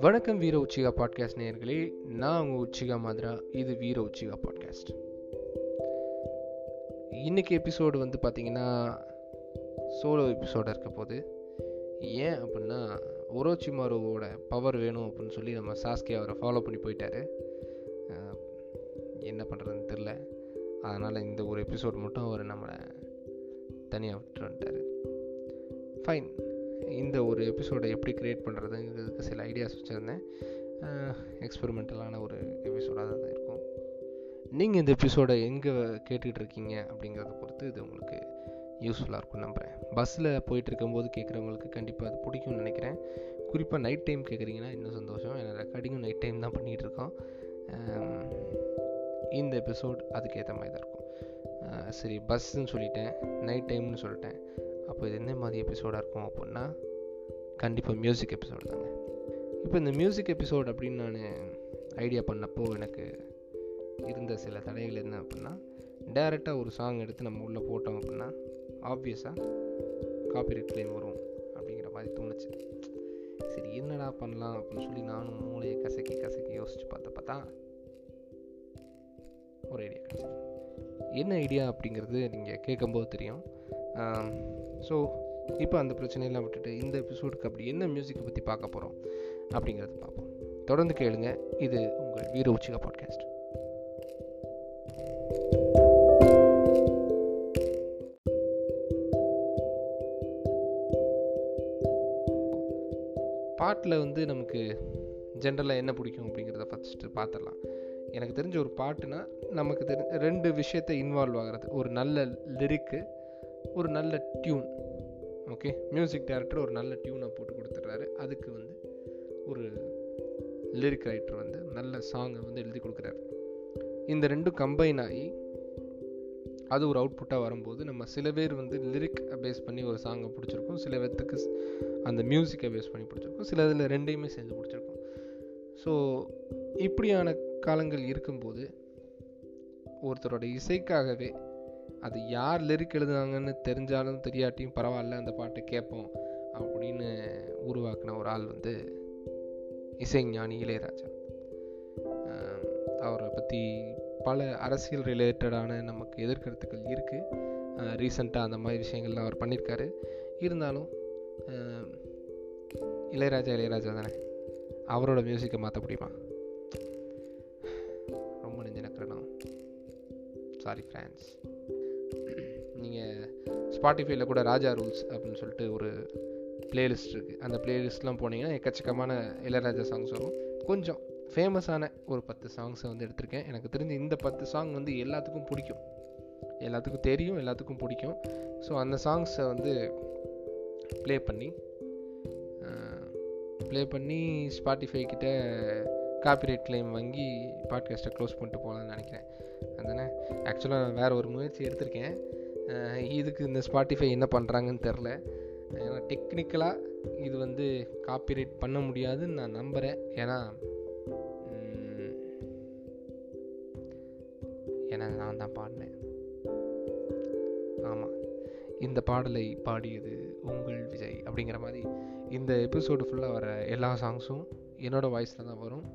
வணக்கம் வீர Uchiha podcast நேயர்களே நான் உங்கள் உச்சிகா மாதிரா இது வீர உச்சிகா பாட்காஸ்ட் இன்றைக்கி எபிசோடு வந்து பார்த்திங்கன்னா சோலோ எபிசோடாக இருக்க போது ஏன் அப்படின்னா ஒரோச்சிமாரோவோட பவர் வேணும் அப்படின்னு சொல்லி நம்ம சாஸ்கே அவரை ஃபாலோ பண்ணி போயிட்டாரு. என்ன பண்ணுறதுன்னு தெரில அதனால் இந்த ஒரு எபிசோட் மட்டும் அவர் நம்மளை தனியாக விட்டு வந்துட்டார். ஃபைன் இந்த ஒரு எபிசோடை எப்படி க்ரியேட் பண்ணுறதுங்கிறதுக்கு சில ஐடியாஸ் வச்சுருந்தேன். எக்ஸ்பெரிமெண்டலான ஒரு எபிசோடாக தான் இருக்கும். நீங்கள் இந்த எபிசோடை எங்கே கேட்டுக்கிட்டு இருக்கீங்க அப்படிங்கிறத பொறுத்து இது உங்களுக்கு யூஸ்ஃபுல்லாக இருக்கும் நம்புகிறேன் பஸ்ஸில் போயிட்டு இருக்கும்போது கேட்குறவங்களுக்கு கண்டிப்பாக அது பிடிக்கும்னு நினைக்கிறேன். குறிப்பாக நைட் டைம் கேட்குறீங்கன்னா இன்னும் சந்தோஷம். ஏன்னா ரெக்கார்டிங்கும் நைட் டைம் தான் பண்ணிகிட்டு இருக்கோம். இந்த எபிசோட் அதுக்கேற்ற மாதிரி தான் இருக்கும். சரி பஸ்ஸுன்னு சொல்லிட்டேன். நைட் டைம்னு சொல்லிட்டேன். அப்போ இது என்ன மாதிரி எபிசோடாக இருக்கும் அப்படின்னா கண்டிப்பாக மியூசிக் எபிசோடு தாங்க. இப்போ இந்த மியூசிக் எபிசோட் அப்படின்னு நான் ஐடியா பண்ணப்போ எனக்கு இருந்த சில தடைகள் என்ன அப்படின்னா டேரெக்டாக ஒரு சாங் எடுத்து நம்ம உள்ளே போட்டோம் அப்படின்னா ஆப்வியஸாக காப்பிரைட் கிளைம் வரும் அப்படிங்கிற மாதிரி தோணுச்சு. சரி என்னடா பண்ணலாம் அப்படின்னு சொல்லி நானும் மூளையை கசக்கி கசக்கி யோசிச்சு பார்த்த பார்த்தா ஒரு ஐடியா கிடச்சிது என்ன ஐடியா அப்படிங்கிறது நீங்கள் கேட்கும்போது தெரியும். ஸோ இப்போ அந்த பிரச்சனையெல்லாம் விட்டுட்டு இந்த எபிசோடுக்கு அப்படி என்ன மியூசிக்கை பற்றி பார்க்க போகிறோம் அப்படிங்கிறத பார்ப்போம். தொடர்ந்து கேளுங்க. இது உங்கள் வீர உச்சிகா பாட்காஸ்ட் பாட்டில் வந்து நமக்கு ஜென்ரலாக என்ன பிடிக்கும் அப்படிங்கிறத ஃபஸ்ட்டு பார்த்துடலாம் எனக்கு தெரிஞ்ச ஒரு பாட்டுனா நமக்கு தெரி ரெண்டு விஷயத்தை இன்வால்வ் ஆகிறது. ஒரு நல்ல லிரிக்கு ஒரு நல்ல டியூன் ஓகே மியூசிக் டைரக்டர் ஒரு நல்ல டியூனை போட்டு கொடுத்துட்றாரு. அதுக்கு வந்து ஒரு லிரிக் ரைட்டர் வந்து நல்ல சாங்கை வந்து எழுதி கொடுக்குறாரு. இந்த ரெண்டும் கம்பைன் ஆகி அது ஒரு அவுட்புட்டாக வரும்போது நம்ம சில பேர் வந்து லிரிக் பேஸ் பண்ணி ஒரு சாங்கை பிடிச்சிருக்கோம். சில பேர்த்துக்கு அந்த மியூசிக்கை பேஸ் பண்ணி பிடிச்சிருக்கோம். சில இதில் ரெண்டையுமே சேர்ந்து பிடிச்சிருக்கோம். ஸோ இப்படியான காலங்கள் இருக்கும்போது ஒருத்தரோட இசைக்காகவே அது யார் லிரிக் எழுதுனாங்கன்னு தெரிஞ்சாலும் தெரியாட்டியும் பரவாயில்ல அந்த பாட்டை கேட்போம் அப்படின்னு உருவாக்கின ஒரு ஆள் வந்து இசைஞானி இளையராஜா. அவரை பற்றி பல அரசியல் ரிலேட்டடான நமக்கு எதிர்கருத்துக்கள் இருக்குது ரீசண்டாக அந்த மாதிரி விஷயங்கள்லாம் அவர் பண்ணியிருக்காரு இருந்தாலும் இளையராஜா இளையராஜா தானே? அவரோட மியூசிக்கை மாற்ற முடியுமா? ரொம்ப நெஞ்சு நக்கணும் சாரி ஃப்ரான்ஸ் ஸ்பாட்டிஃபைல கூட ராஜா ரூல்ஸ் அப்படின்னு சொல்லிட்டு ஒரு பிளேலிஸ்ட் இருக்குது அந்த பிளேலிஸ்ட்லாம் போனீங்கன்னா எக்கச்சக்கமான இளையராஜா சாங்ஸ் வரும். கொஞ்சம் ஃபேமஸான ஒரு பத்து சாங்ஸை வந்து எடுத்திருக்கேன். எனக்கு தெரிஞ்சு இந்த பத்து சாங் வந்து எல்லாத்துக்கும் பிடிக்கும். எல்லாத்துக்கும் தெரியும் எல்லாத்துக்கும் பிடிக்கும். ஸோ அந்த சாங்ஸை வந்து ப்ளே பண்ணி ப்ளே பண்ணி ஸ்பாட்டிஃபை கிட்ட காப்பிரைட் கிளைம் வாங்கி பாட்காஸ்ட்டை க்ளோஸ் பண்ணிட்டு போகலான்னு நினைக்கிறேன். அதுதானே ஆக்சுவலாக வேறு ஒரு முயற்சி எடுத்திருக்கேன். இதுக்கு இந்த ஸ்பாட்டிஃபை என்ன பண்ணுறாங்கன்னு தெரில ஏன்னா டெக்னிக்கலாக இது வந்து காப்பிரைட் பண்ண முடியாதுன்னு நான் நம்புகிறேன் ஏன்னா ஏன்னா நான் தான் பாடினேன். ஆமாம் இந்த பாடலை பாடியது உங்கள் விஜய் அப்படிங்கிற மாதிரி. இந்த எபிசோடு ஃபுல்லாக வர எல்லா சாங்ஸும் என்னோடய வாய்ஸில் தான் வரும்.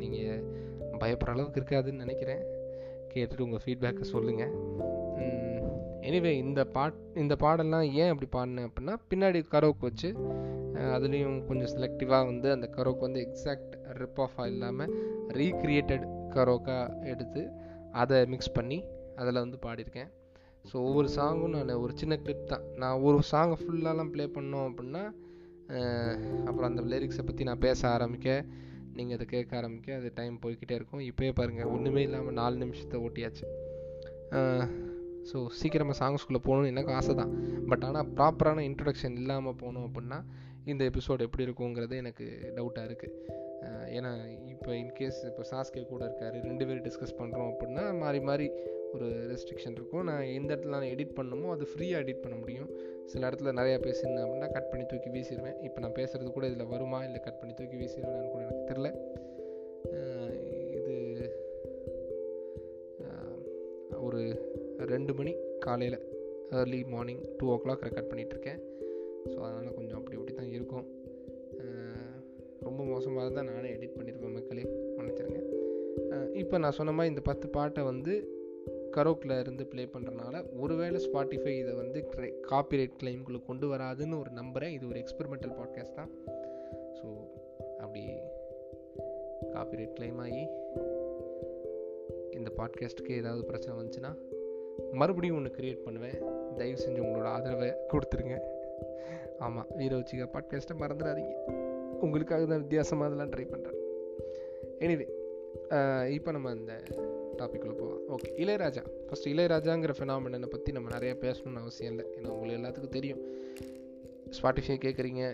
நீங்கள் பயப்படுற அளவுக்கு இருக்காதுன்னு நினைக்கிறேன். கேட்டுட்டு உங்கள் ஃபீட்பேக்கை சொல்லுங்கள் எனிவே இந்த பாட் இந்த பாடல்லாம் ஏன் அப்படி பாடினேன் அப்படின்னா பின்னாடி கரோக் வச்சு அதுலேயும் கொஞ்சம் செலக்டிவாக வந்து அந்த கரோக் வந்து எக்ஸாக்ட் ரிப் ஆஃபாக இல்லாமல் ரீக்ரியேட்டட் கரோக்காக எடுத்து அதை மிக்ஸ் பண்ணி அதில் வந்து பாடியிருக்கேன். ஸோ ஒவ்வொரு சாங்கும் நான் ஒரு சின்ன கிளிப் தான். நான் ஒரு சாங்கை ஃபுல்லாலாம் ப்ளே பண்ணோம் அப்படின்னா அப்புறம் அந்த லிரிக்ஸை பற்றி நான் பேச ஆரம்பிக்க நீங்கள் அதை கேட்க ஆரம்பிக்க அது டைம் போய்க்கிட்டே இருக்கும். இப்போயே பாருங்கள் ஒன்றுமே இல்லாமல் நாலு நிமிஷத்தை ஓட்டியாச்சு. ஸோ சீக்கிரமாக சாங்ஸ்குள்ளே போகணும்னு எனக்கு ஆசை தான் பட் ஆனால் ப்ராப்பரான இன்ட்ரடக்ஷன் இல்லாமல் போனோம் அப்படின்னா இந்த எபிசோடு எப்படி இருக்குங்கிறது எனக்கு டவுட்டாக இருக்குது ஏன்னா இப்போ இன்கேஸ் இப்போ சாஸ்கே கூட இருக்காரு ரெண்டு பேரும் டிஸ்கஸ் பண்ணுறோம் அப்படின்னா மாறி மாறி ஒரு ரெஸ்ட்ரிக்ஷன் இருக்கும். நான் எந்த இடத்துல நான் எடிட் பண்ணணுமோ அது ஃப்ரீயாக எடிட் பண்ண முடியும். சில இடத்துல நிறையா பேசியிருந்தேன் அப்படின்னா கட் பண்ணி தூக்கி வீசிடுவேன் இப்போ நான் பேசுகிறது கூட இதில் வருமா? இல்லை கட் பண்ணி தூக்கி வீசிடுவேன்னு கூட எனக்கு தெரில இது ஒரு ரெண்டு மணி காலையில் early morning two o'clock record பண்ணிகிட்ருக்கேன் ஸோ அதனால் கொஞ்சம் அப்படி இப்படி தான் இருக்கும். ரொம்ப மோசமாக இருந்தால் நானே எடிட் பண்ணியிருப்பேன் மக்களே மன்னிச்சிருங்க இப்போ நான் சொன்ன மாதிரி இந்த பத்து பாட்டை வந்து கரோக்கில் இருந்து ப்ளே பண்ணுறனால ஒருவேளை ஸ்பாட்டிஃபை இதை வந்து காப்பிரைட் கிளைம்குள்ளே கொண்டு வராதுன்னு ஒரு நம்புகிறேன் இது ஒரு எக்ஸ்பெரிமெண்டல் பாட்காஸ்ட் தான். ஸோ அப்படி காப்பிரைட் கிளைம் ஆகி இந்த பாட்காஸ்ட்டுக்கு ஏதாவது பிரச்சனை வந்துச்சுன்னா மறுபடியும் ஒன்று க்ரியேட் பண்ணுவேன். தயவு செஞ்சு உங்களோட ஆதரவை கொடுத்துருங்க. ஆமாம் வீரவச்சிகா பாட்காஸ்ட்டை மறந்துடாதீங்க. உங்களுக்காக தான் வித்தியாசமாக அதெல்லாம் ட்ரை பண்ணுறேன் எனிவே இப்போ நம்ம அந்த டாப்பிக்குள்ளே போவோம் ஓகே இளையராஜா. ஃபஸ்ட் இளையராஜாங்கிற ஃபினாமினனை பற்றி நம்ம நிறைய பேசணும்னு அவசியம் இல்லை. ஏன்னா உங்களுக்கு எல்லாத்துக்கும் தெரியும். ஸ்பாட்டிஃபை கேட்குறீங்க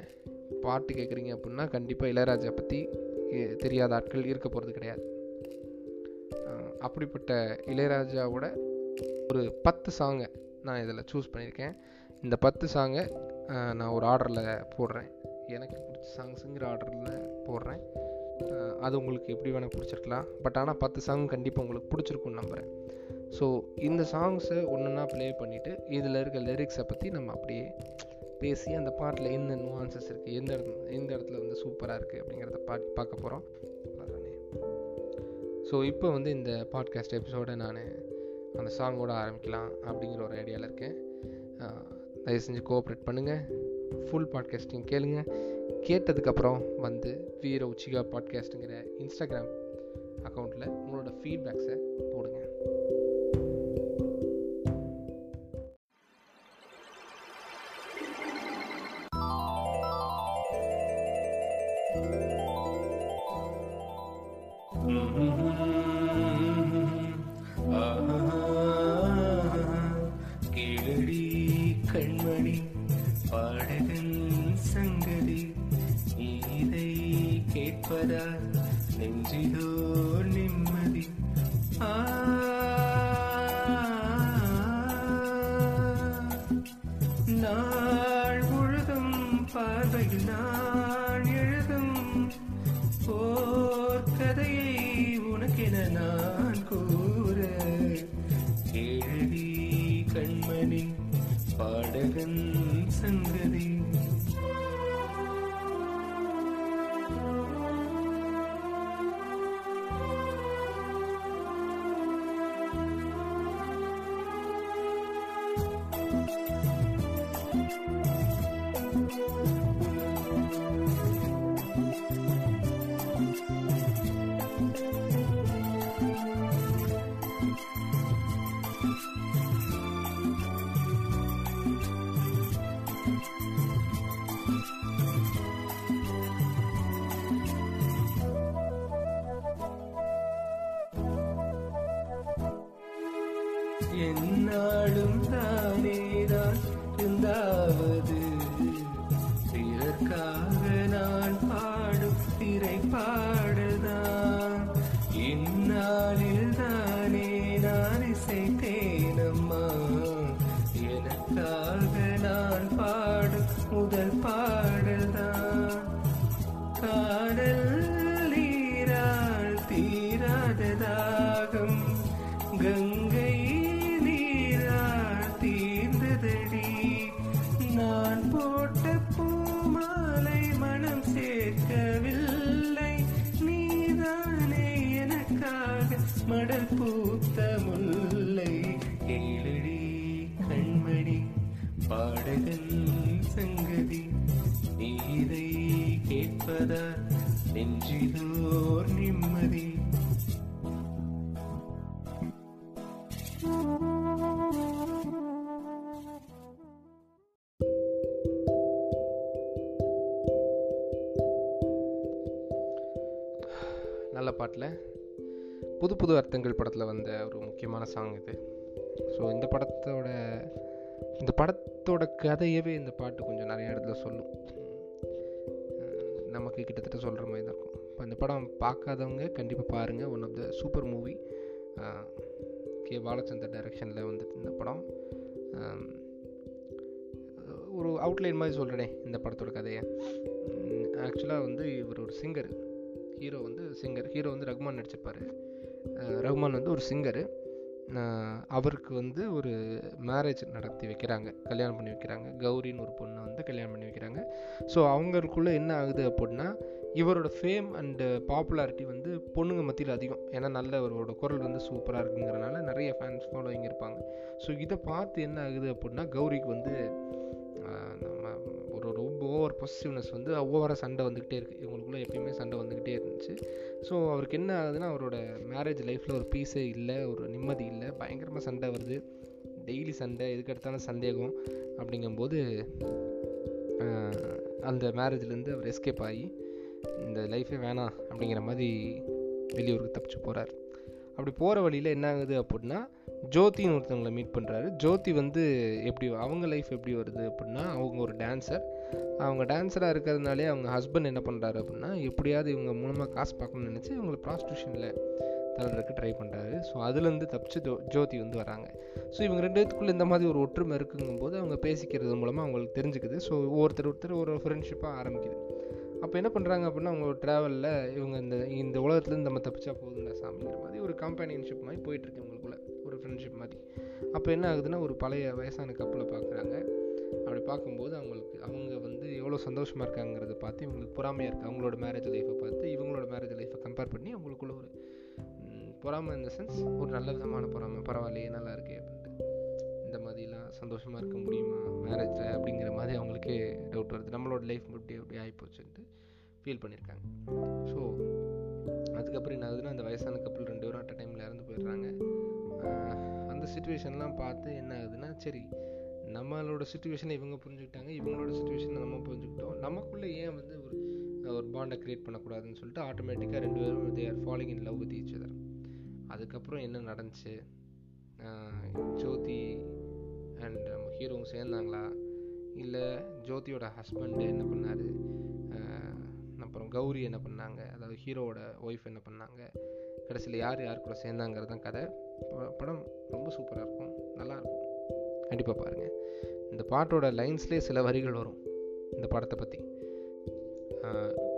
பாட்டு கேட்குறீங்க அப்படின்னா கண்டிப்பாக இளையராஜா பற்றி தெரியாத ஆட்கள் இருக்க போகிறது கிடையாது. அப்படிப்பட்ட இளையராஜாவோட ஒரு பத்து சாங்கை நான் இதில் சூஸ் பண்ணியிருக்கேன். இந்த பத்து சாங்கை நான் ஒரு ஆர்டரில் போடுறேன். எனக்கு பிடிச்ச சாங்ஸுங்கிற ஆர்டரில் போடுறேன். அது உங்களுக்கு எப்படி வேணால் பிடிச்சிருக்கலாம். பட் ஆனால் பத்து சாங் கண்டிப்பாக உங்களுக்கு பிடிச்சிருக்கும்னு நம்புகிறேன் ஸோ இந்த சாங்ஸை ஒன்றுனா ப்ளே பண்ணிவிட்டு இதில் இருக்க லிரிக்ஸை பற்றி நம்ம அப்படியே பேசி அந்த பாட்டில் என்ன நுவான்சஸ் இருக்குது எந்த இடத்துல எந்த இடத்துல வந்து சூப்பராக இருக்குது அப்படிங்கிறத பா பார்க்க போகிறோம் ஸோ இப்போ வந்து இந்த பாட்காஸ்ட் எபிசோடை நான் அந்த சாங்கோட ஆரம்பிக்கலாம் அப்படிங்கிற ஒரு ஐடியாவில் இருக்கேன். தயவு செஞ்சு கோஆப்ரேட் பண்ணுங்கள் ஃபுல் பாட்காஸ்டிங் கேளுங்க. கேட்டதுக்கப்புறம் வந்து வீர உச்சிகா பாட்காஸ்ட்டுங்கிற இன்ஸ்டாகிராம் அக்கௌண்ட்டில் உங்களோட ஃபீட்பேக்ஸை போடுங்க. என்னாலும் சாங் இது. ஸோ இந்த படத்தோட இந்த படத்தோட கதையவே இந்த பாட்டு கொஞ்சம் நிறைய இடத்துல சொல்லும். நமக்கு கிட்டத்தட்ட சொல்கிற மாதிரி தான் இருக்கும். இப்போ இந்த படம் பார்க்காதவங்க கண்டிப்பாக பாருங்கள் one of the super movie K. Balachander டைரக்ஷனில் வந்து இந்த படம். ஒரு அவுட்லைன் மாதிரி சொல்கிறேனே இந்த படத்தோட கதையை. ஆக்சுவலாக வந்து இவர் ஒரு சிங்கர் ஹீரோ வந்து சிங்கர் ஹீரோ வந்து ரகுமான் நடிச்சிருப்பார். ரகுமான் வந்து ஒரு சிங்கரு அவருக்கு வந்து ஒரு மேரேஜ் நடத்தி வைக்கிறாங்க. கல்யாணம் பண்ணி வைக்கிறாங்க. கௌரின்னு ஒரு பொண்ணை வந்து கல்யாணம் பண்ணி வைக்கிறாங்க. ஸோ அவங்களுக்குள்ளே என்ன ஆகுது அப்படின்னா இவரோட ஃபேம் அண்டு பாப்புலாரிட்டி வந்து பொண்ணுங்க மத்தியில் அதிகம். ஏன்னா நல்ல அவரோட குரல் வந்து சூப்பராக இருக்குங்கிறனால நிறைய ஃபேன்ஸ் ஃபாலோவிங் இருப்பாங்க. ஸோ இதை பார்த்து என்ன ஆகுது அப்படின்னா கௌரிக்கு வந்து ஓவர் பொசிட்டிவ்னஸ் வந்து ஓவராக சண்டை வந்துக்கிட்டே இருக்குது இவங்களுக்குள்ளே எப்பயுமே சண்டை வந்துக்கிட்டே இருந்துச்சு. ஸோ அவருக்கு என்ன ஆகுதுன்னா அவரோட மேரேஜ் லைஃப்பில் ஒரு பீஸே இல்லை ஒரு நிம்மதி இல்லை. பயங்கரமாக சண்டை வருது. டெய்லி சண்டை எதுக்கடுத்தாலும் சந்தேகம் அப்படிங்கும்போது அந்த மேரேஜ்லேருந்து அவர் எஸ்கேப் ஆகி இந்த லைஃபே வேணாம் அப்படிங்கிற மாதிரி வெளியூருக்கு தப்பிச்சு போகிறார் அப்படி போகிற வழியில் என்ன ஆகுது அப்படின்னா ஜோதின்னு ஒருத்தவங்களை மீட் பண்ணுறாரு ஜோதி வந்து எப்படி அவங்க லைஃப் எப்படி வருது அப்படின்னா அவங்க ஒரு டான்ஸர் அவங்க டான்ஸராக இருக்கிறதுனாலே அவங்க ஹஸ்பண்ட் என்ன பண்ணுறாரு அப்படின்னா எப்படியாவது இவங்க மூலமாக காசு பார்க்கணும்னு நினச்சி இவங்களை ப்ராஸ்டியூஷனில் தள்ளுறதுக்கு ட்ரை பண்ணுறாரு ஸோ அதுலேருந்து தப்பிச்சு ஜோ ஜோதி வந்து வராங்க. ஸோ இவங்க ரெண்டு பேத்துக்குள்ளே இந்த மாதிரி ஒரு ஒற்றுமை இருக்குங்கும்போது அவங்க பேசிக்கிறது மூலமாக அவங்களுக்கு தெரிஞ்சுக்குது. ஸோ ஒவ்வொருத்தர் ஒருத்தர் ஒரு ஃப்ரெண்ட்ஷிப்பாக ஆரம்பிக்குது. அப்போ என்ன பண்ணுறாங்க அப்படின்னா அவங்க ட்ராவலில் இவங்க இந்த இந்த உலகத்துலேருந்து நம்ம தப்பிச்சா போதும்டா சாமிங்கிற மாதிரி ஒரு கம்பெனியன்ஷிப் மாதிரி போயிட்டுருக்கு இவங்களுக்குள்ள. ஒரு ஃப்ரெண்ட்ஷிப் மாதிரி. அப்போ என்ன ஆகுதுன்னா ஒரு பழைய வயசான கப்பலை பார்க்குறாங்க அப்படி பார்க்கும்போது அவங்களுக்கு அவங்க வந்து எவ்வளோ சந்தோஷமாக இருக்காங்கிறத பார்த்து இவங்களுக்கு பொறாமையாக இருக்குது அவங்களோட மேரேஜ் லைஃப்பை பார்த்து இவங்களோட மேரேஜ் லைஃப்பை கம்பேர் பண்ணி அவங்களுக்குள்ள ஒரு பொறாமை இந்த சென்ஸ் ஒரு நல்ல விதமான பொறாமை. பரவாயில்லையே நல்லா இருக்கே அப்படின்ட்டு. இந்த மாதிரிலாம் சந்தோஷமாக இருக்க முடியுமா? மேரேஜில் அப்படிங்கிற மாதிரி அவங்களுக்கே டவுட் வருது. நம்மளோட லைஃப் இப்படி அப்படி ஆகிப்போச்சுன்ட்டு ஃபீல் பண்ணியிருக்காங்க. ஸோ அதுக்கப்புறம் என்ன ஆகுதுன்னா அந்த வயசான கப்பல் ரெண்டு பேரும் அட் டைமில் இறந்து போயிடுறாங்க. அந்த சுச்சுவேஷன்லாம் பார்த்து என்ன ஆகுதுன்னா சரி நம்மளோட சுச்சுவேஷனை இவங்க புரிஞ்சுக்கிட்டாங்க இவங்களோட சுச்சுவேஷனை நம்ம புரிஞ்சுக்கிட்டோம். நமக்குள்ளே ஏன் வந்து ஒரு ஒரு பாண்டை க்ரியேட் பண்ணக்கூடாதுன்னு சொல்லிட்டு ஆட்டோமேட்டிக்காக ரெண்டு பேரும் they are following in love with each other அதுக்கப்புறம் என்ன நடந்துச்சு? ஜோதி அண்ட் நம்ம ஹீரோவும் சேர்ந்தாங்களா? இல்லை ஜோதியோட ஹஸ்பண்டு என்ன பண்ணார்? அப்புறம் கௌரி என்ன பண்ணாங்க? அதாவது ஹீரோவோட ஒய்ஃப் என்ன பண்ணாங்க? கடைசியில் யார் யார் கூட சேர்ந்தாங்கிறது தான் கதை படம் ரொம்ப சூப்பராக இருக்கும். நல்லாயிருக்கும் கண்டிப்பாக பாருங்கள் இந்த பாட்டோட லைன்ஸ்லேயே சில வரிகள் வரும். இந்த படத்தை பற்றி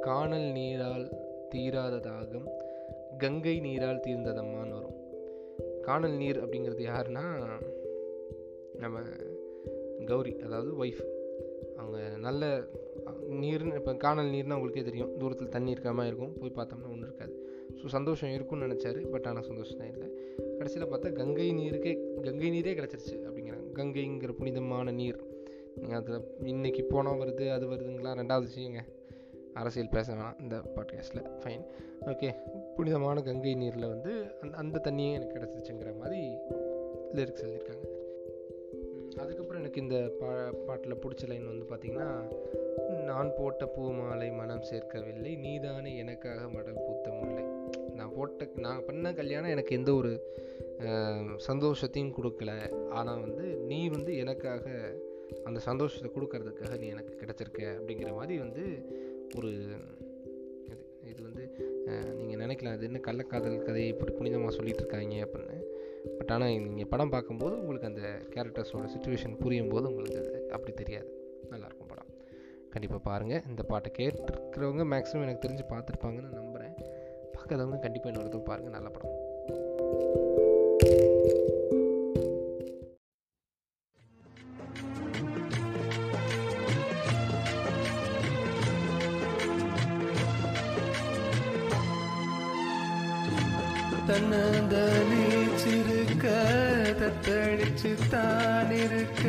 காணல் நீரால் தீராத தாகம் கங்கை நீரால் தீர்ந்ததம்மான்னு வரும். காணல் நீர் அப்படிங்கிறது யாருன்னா நம்ம கௌரி அதாவது ஒய்ஃப் அவங்க நல்ல நீர்னு இப்போ காணல் நீர்னா உங்களுக்கே தெரியும். தூரத்தில் தண்ணி இருக்காமல் இருக்கும். போய் பார்த்தோம்னா ஒன்றும் இருக்காது. ஸோ சந்தோஷம் இருக்கும்னு நினச்சாரு பட் ஆனால் சந்தோஷம் தான் இல்லை. கடைசியில் பார்த்தா கங்கை நீருக்கே கங்கை நீரே கிடச்சிருச்சு. கங்கைங்கிற புனிதமான நீர். நீங்கள் அதில் இன்னைக்கு போனால் வருது அது வருதுங்களா? ரெண்டாவது விஷயங்க. அரசியல் பேச வேணாம். இந்த பாட்காஸ்ட்டில் ஃபைன் ஓகே புனிதமான கங்கை நீரில் வந்து அந்த அந்த தண்ணியே எனக்கு கிடச்சிச்சுங்கிற மாதிரி லிரிக்ஸ் எழுதியிருக்காங்க. அதுக்கப்புறம் எனக்கு இந்த பா பாட்டில் பிடிச்ச லைன் வந்து பார்த்திங்கன்னா நான் போட்ட பூ மாலை மனம் சேர்க்கவில்லை நீதானே எனக்காக மடல் பூத்த முல்லை. நான் போட்ட நான் பண்ண கல்யாணம் எனக்கு எந்த ஒரு சந்தோஷத்தையும் கொடுக்கல. ஆனால் வந்து நீ வந்து எனக்காக அந்த சந்தோஷத்தை கொடுக்கறதுக்காக நீ எனக்கு கிடச்சிருக்க அப்படிங்கிற மாதிரி வந்து ஒரு இது இது வந்து நீங்கள் நினைக்கலாம். இது என்ன கள்ளக்காதல் கதையை இப்படி புனிதமாக சொல்லிட்டு இருக்காங்க அப்படின்னு. பட் ஆனால் நீங்கள் படம் பார்க்கும்போது உங்களுக்கு அந்த கேரக்டர்ஸோட சுச்சுவேஷன் புரியும் போது உங்களுக்கு அது அப்படி தெரியாது. நல்லாயிருக்கும் படம். கண்டிப்பாக பாருங்கள் இந்த பாட்டை கேட்டிருக்கிறவங்க மேக்ஸிமம் எனக்கு தெரிஞ்சு பார்த்துருப்பாங்கன்னு நம்புகிறேன் பார்க்காதவங்க கண்டிப்பாக இன்னொரு பாருங்கள் நல்ல படம். தன்னதனிச்சிருக்க தத்தளிச்சு தான் இருக்க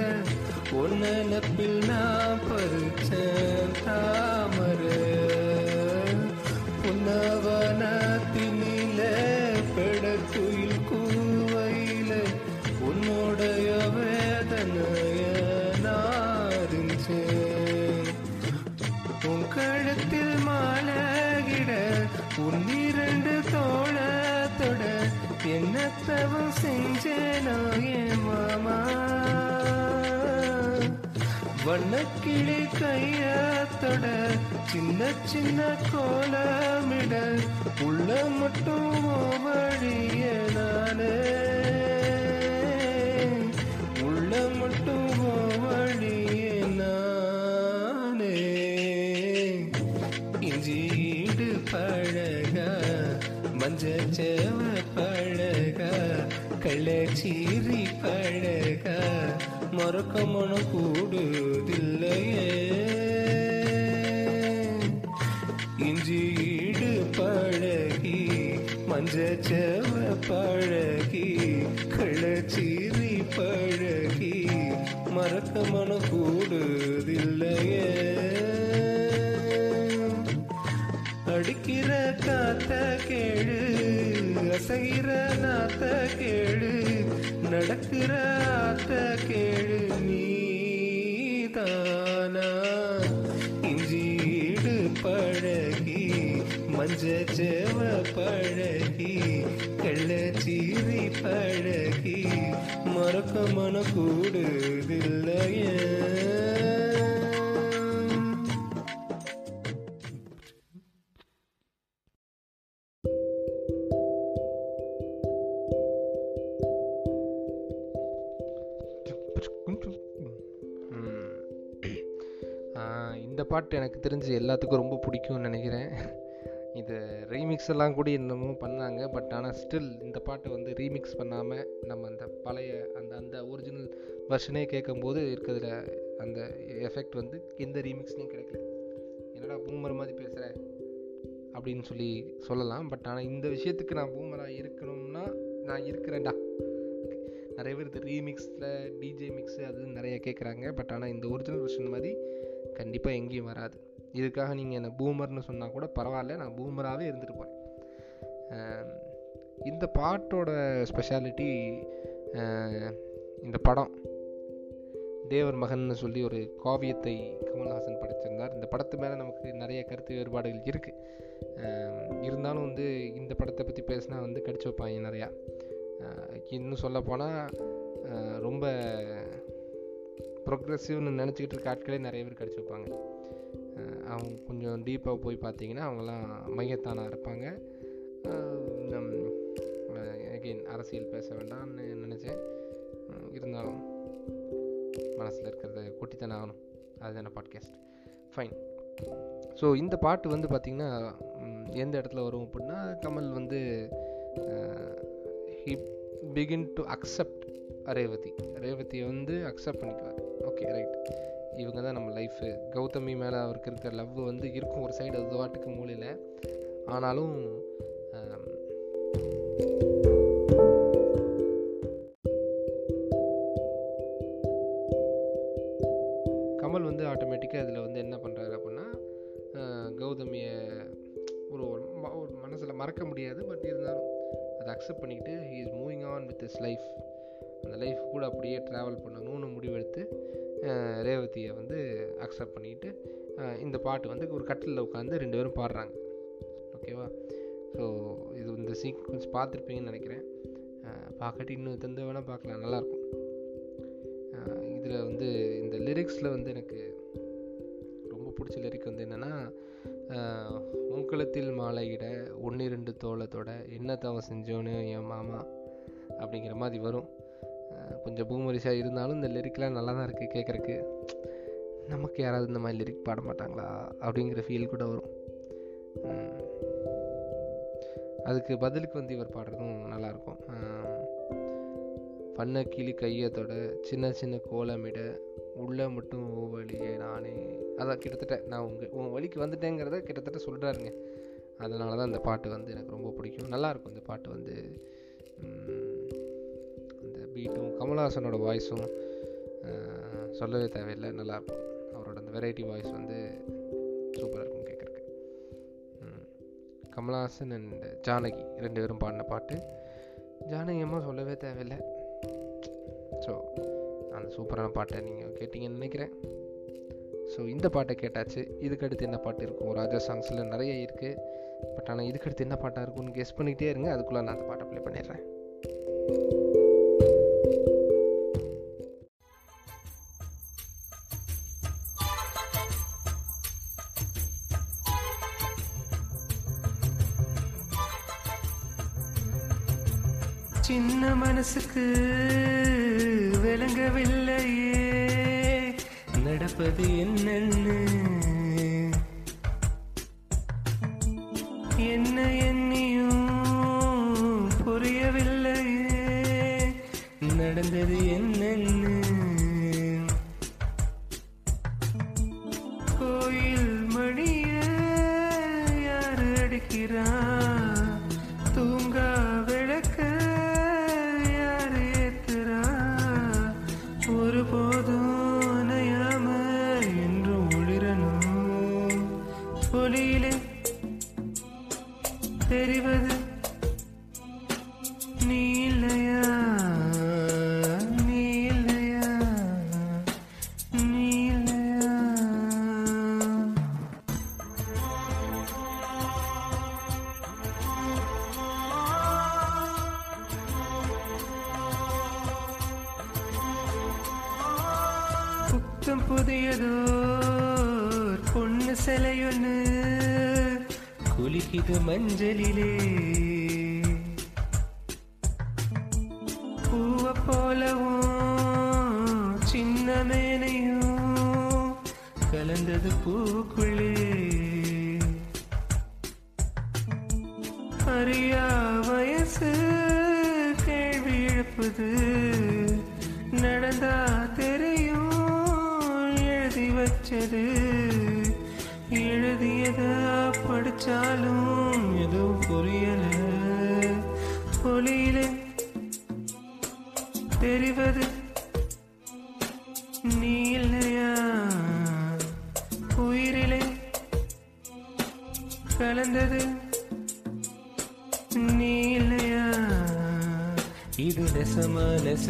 ஒன்னப்பில் நான் பறிச்சேன் தாமர உன்னவனத்தினில பெடக்குயில் கூவையில உன்னுடைய வேதனைய நாரிஞ்சேன் உன் கழுத்தில் மாலைகிட உன் என்ன தவம் செஞ்சேனோ என் மாமா? வண்ணக்கிளி கையத்தொட சின்ன சின்ன கோலமிட உள்ள மட்டும் வழிய நானே. மறக்க மனம் பாட்டு எனக்கு தெரிஞ்சு எல்லாத்துக்கும் ரொம்ப பிடிக்கும்னு நினைக்கிறேன். இது ரீமிக்ஸ் எல்லாம் கூட இன்னமும் பண்ணாங்க. பட் ஆனால் ஸ்டில் இந்த பாட்டை வந்து ரீமிக்ஸ் பண்ணாமல் நம்ம அந்த பழைய அந்த அந்த ஒரிஜினல் வெர்ஷனே கேட்கும்போது இருக்கிறதுல அந்த எஃபெக்ட் வந்து எந்த ரீமிக்ஸ்லையும் கிடைக்கல. என்னடா பூமர் மாதிரி பேசுகிற அப்படின்னு சொல்லி சொல்லலாம். பட் ஆனால் இந்த விஷயத்துக்கு நான் பூமராக இருக்கணும்னா நான் இருக்கிறேன்டா. நிறைய பேர் இந்த ரீமிக்ஸில் டிஜே மிக்ஸு அது நிறைய கேட்குறாங்க. பட் ஆனால் இந்த ஒரிஜினல் வெர்ஷன் மாதிரி கண்டிப்பாக எங்கேயும் வராது. இதுக்காக நீங்கள் என்னை பூமர்னு சொன்னால் கூட பரவாயில்ல நான் பூமராகவே இருந்துட்டு போகிறேன் இந்த பாட்டோட ஸ்பெஷாலிட்டி இந்த படம் தேவர் மகன்னு சொல்லி ஒரு காவியத்தை கமல்ஹாசன் படிச்சிருந்தார். இந்த படத்து மேலே நமக்கு நிறைய கருத்து வேறுபாடுகள் இருக்குது இருந்தாலும் வந்து இந்த படத்தை பற்றி பேசினா வந்து கடிச்சு வைப்பாங்க நிறையா. இன்னும் சொல்ல போனால் ரொம்ப ப்ரொக்ரெசிவ்னு நினச்சிக்கிட்டு இருக்க ஆட்களே நிறைய பேர் கடிச்சு வைப்பாங்க. அவங்க கொஞ்சம் டீப்பாக போய் பார்த்தீங்கன்னா அவங்களாம் மையத்தானாக இருப்பாங்க. அகெயின் அரசியல் பேச வேண்டாம்னு நினச்சேன். இருந்தாலும் மனசில் இருக்கிறத கொட்டித்தானே ஆகணும். அதுதானே பாட்காஸ்ட் ஃபைன் ஸோ இந்த பாட்டு வந்து பார்த்திங்கன்னா எந்த இடத்துல வரும் அப்படின்னா கமல் வந்து he begin to accept Revathi. ரேவதியை வந்து அக்செப்ட் பண்ணிக்குவார். ஓகே ரைட் இவங்க தான் நம்ம லைஃபு கௌதமி மேலே அவருக்கு இருக்கிற லவ் வந்து இருக்கும் ஒரு சைடு அது வாட்டுக்கு மூலையில். ஆனாலும் கமல் வந்து ஆட்டோமேட்டிக்காக இதில் வந்து என்ன பண்ணுறாரு அப்படின்னா கௌதமியை ஒரு ஒரு மனசில் மறக்க முடியாது. பட் இருந்தாலும் அதை அக்செப்ட் பண்ணிக்கிட்டு he is moving on with his life அந்த லைஃப் கூட அப்படியே ட்ராவல் பண்ணணும். அக்செப்ட் பண்ணிக்கிட்டு இந்த பாட்டு வந்து ஒரு கட்டிலில் உட்காந்து ரெண்டு பேரும் பாடுறாங்க. ஓகேவா? ஸோ இது இந்த சீக்வன்ஸ் பார்த்துருப்பீங்கன்னு நினைக்கிறேன். பார்க்கட்டு இன்னும் தந்து வேணால் பார்க்கலாம். நல்லாயிருக்கும். இதில் வந்து இந்த லிரிக்ஸில் வந்து எனக்கு ரொம்ப பிடிச்ச லிரிக் வந்து என்னென்னா உங்களத்தில் மாலையிட ஒன்று ரெண்டு தோளத்தோட என்ன தவம் செஞ்சோன்னு என் மாமா? அப்படிங்கிற மாதிரி வரும். கொஞ்சம் பூமரிஷாக இருந்தாலும் இந்த லிரிக்லாம் நல்லா தான் இருக்குது கேட்குறக்கு நமக்கு யாராவது இந்த மாதிரி லிரிக் பாட மாட்டாங்களா? அப்படிங்கிற ஃபீல் கூட வரும். அதுக்கு பதிலுக்கு வந்து இவர் பாடுறதும் நல்லாயிருக்கும். பண்ண கிளி கையத்தோட சின்ன சின்ன கோலமிட உள்ள மட்டும் ஓ வழியே நானே. அதான் கிட்டத்தட்ட நான் உங்கள் உன் வழிக்கு வந்துட்டேங்கிறத கிட்டத்தட்ட சொல்கிறாருங்க அதனால தான் இந்த பாட்டு வந்து எனக்கு ரொம்ப பிடிக்கும். நல்லாயிருக்கும் இந்த பாட்டு வந்து. இந்த அந்த பீட்டும் கமல்ஹாசனோட வாய்ஸும் சொல்லவே தேவையில்லை. நல்லாயிருக்கும். வெரைட்டி வாய்ஸ் வந்து சூப்பராக இருக்கும் கேட்குறக்கு கமல்ஹாசன் அண்ட் ஜானகி ரெண்டு பேரும் பாடின பாட்டு. ஜானகி அம்மா சொல்லவே தேவையில்லை. ஸோ அந்த சூப்பரான பாட்டை நீங்கள் கேட்டிங்கன்னு நினைக்கிறேன். ஸோ இந்த பாட்டை கேட்டாச்சு. இதுக்கு அடுத்து என்ன பாட்டு இருக்கும்? ராஜா சாங்ஸில் நிறைய இருக்குது பட் ஆனால் இதுக்கு அடுத்து என்ன பாட்டாக இருக்கும்னு கெஸ் பண்ணிக்கிட்டே இருங்க. அதுக்குள்ளே நான் அந்த பாட்டை ப்ளே பண்ணிடுறேன். மனசுக்கு விளங்கவில்லை.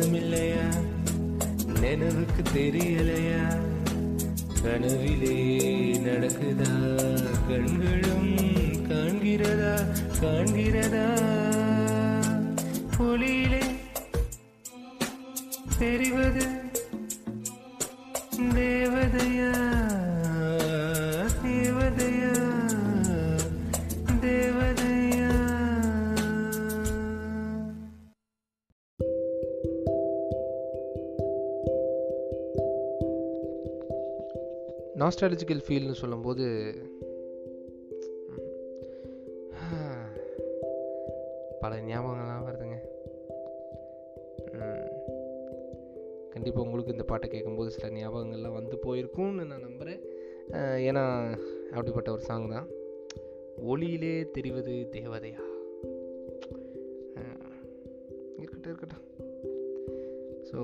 நெசமில்லையா நினைவுக்கு தெரியலையா? கனவிலே நடக்குதா? கண்களும் காண்கிறதா? காண்கிறதா? நாஸ்டாலஜிக்கல் ஃபீல்னு சொல்லும்போது பல ஞாபகங்கள்லாம் வருதுங்க. கண்டிப்பாக உங்களுக்கு இந்த பாட்டை கேட்கும்போது சில ஞாபகங்கள்லாம் வந்து போயிருக்கும்னு நான் நம்புகிறேன் ஏன்னா அப்படிப்பட்ட ஒரு சாங் தான். ஒளியிலே தெரிவது தேவதையா? இருக்கட்டும் இருக்கட்டும். ஸோ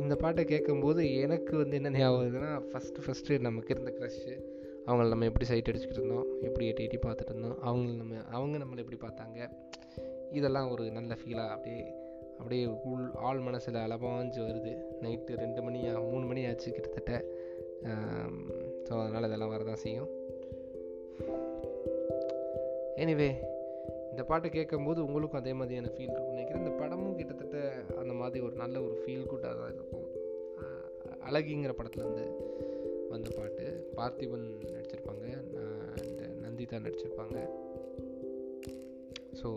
இந்த பாட்டை கேட்கும்போது எனக்கு வந்து என்ன ஞாபகம் வருதுன்னா ஃபஸ்ட்டு ஃபஸ்ட்டு நமக்கு இருந்த க்ரஷ்ஷு அவங்கள நம்ம எப்படி சைட் அடிச்சுட்டு இருந்தோம் எப்படி எட்டி எட்டி பார்த்துட்டு இருந்தோம் அவங்க நம்ம அவங்க நம்மளை எப்படி பார்த்தாங்க இதெல்லாம் ஒரு நல்ல ஃபீலாக அப்படியே அப்படியே உள் ஆள் மனசில் அலபாஞ்சு வருது. நைட்டு ரெண்டு மணி ஆ- மூணு மணி ஆச்சு கிட்டத்தட்ட. ஸோ அதனால் இதெல்லாம் வரதான் செய்யும். எனிவே இந்த பாட்டை கேட்கும்போது உங்களுக்கும் அதே மாதிரியான ஃபீல் இருக்கும்னு நினைக்கிறேன். இந்த படமும் கிட்டத்தட்ட மாதிரி ஒரு நல்ல ஒரு ஃபீல் குட்டாக தான் இருக்கும். அழகிங்கிற படத்துலேருந்து வந்த பாட்டு. பார்த்திபன் நடிச்சிருப்பாங்க. அண்ட் நந்திதா நடிச்சிருப்பாங்க. ஸோ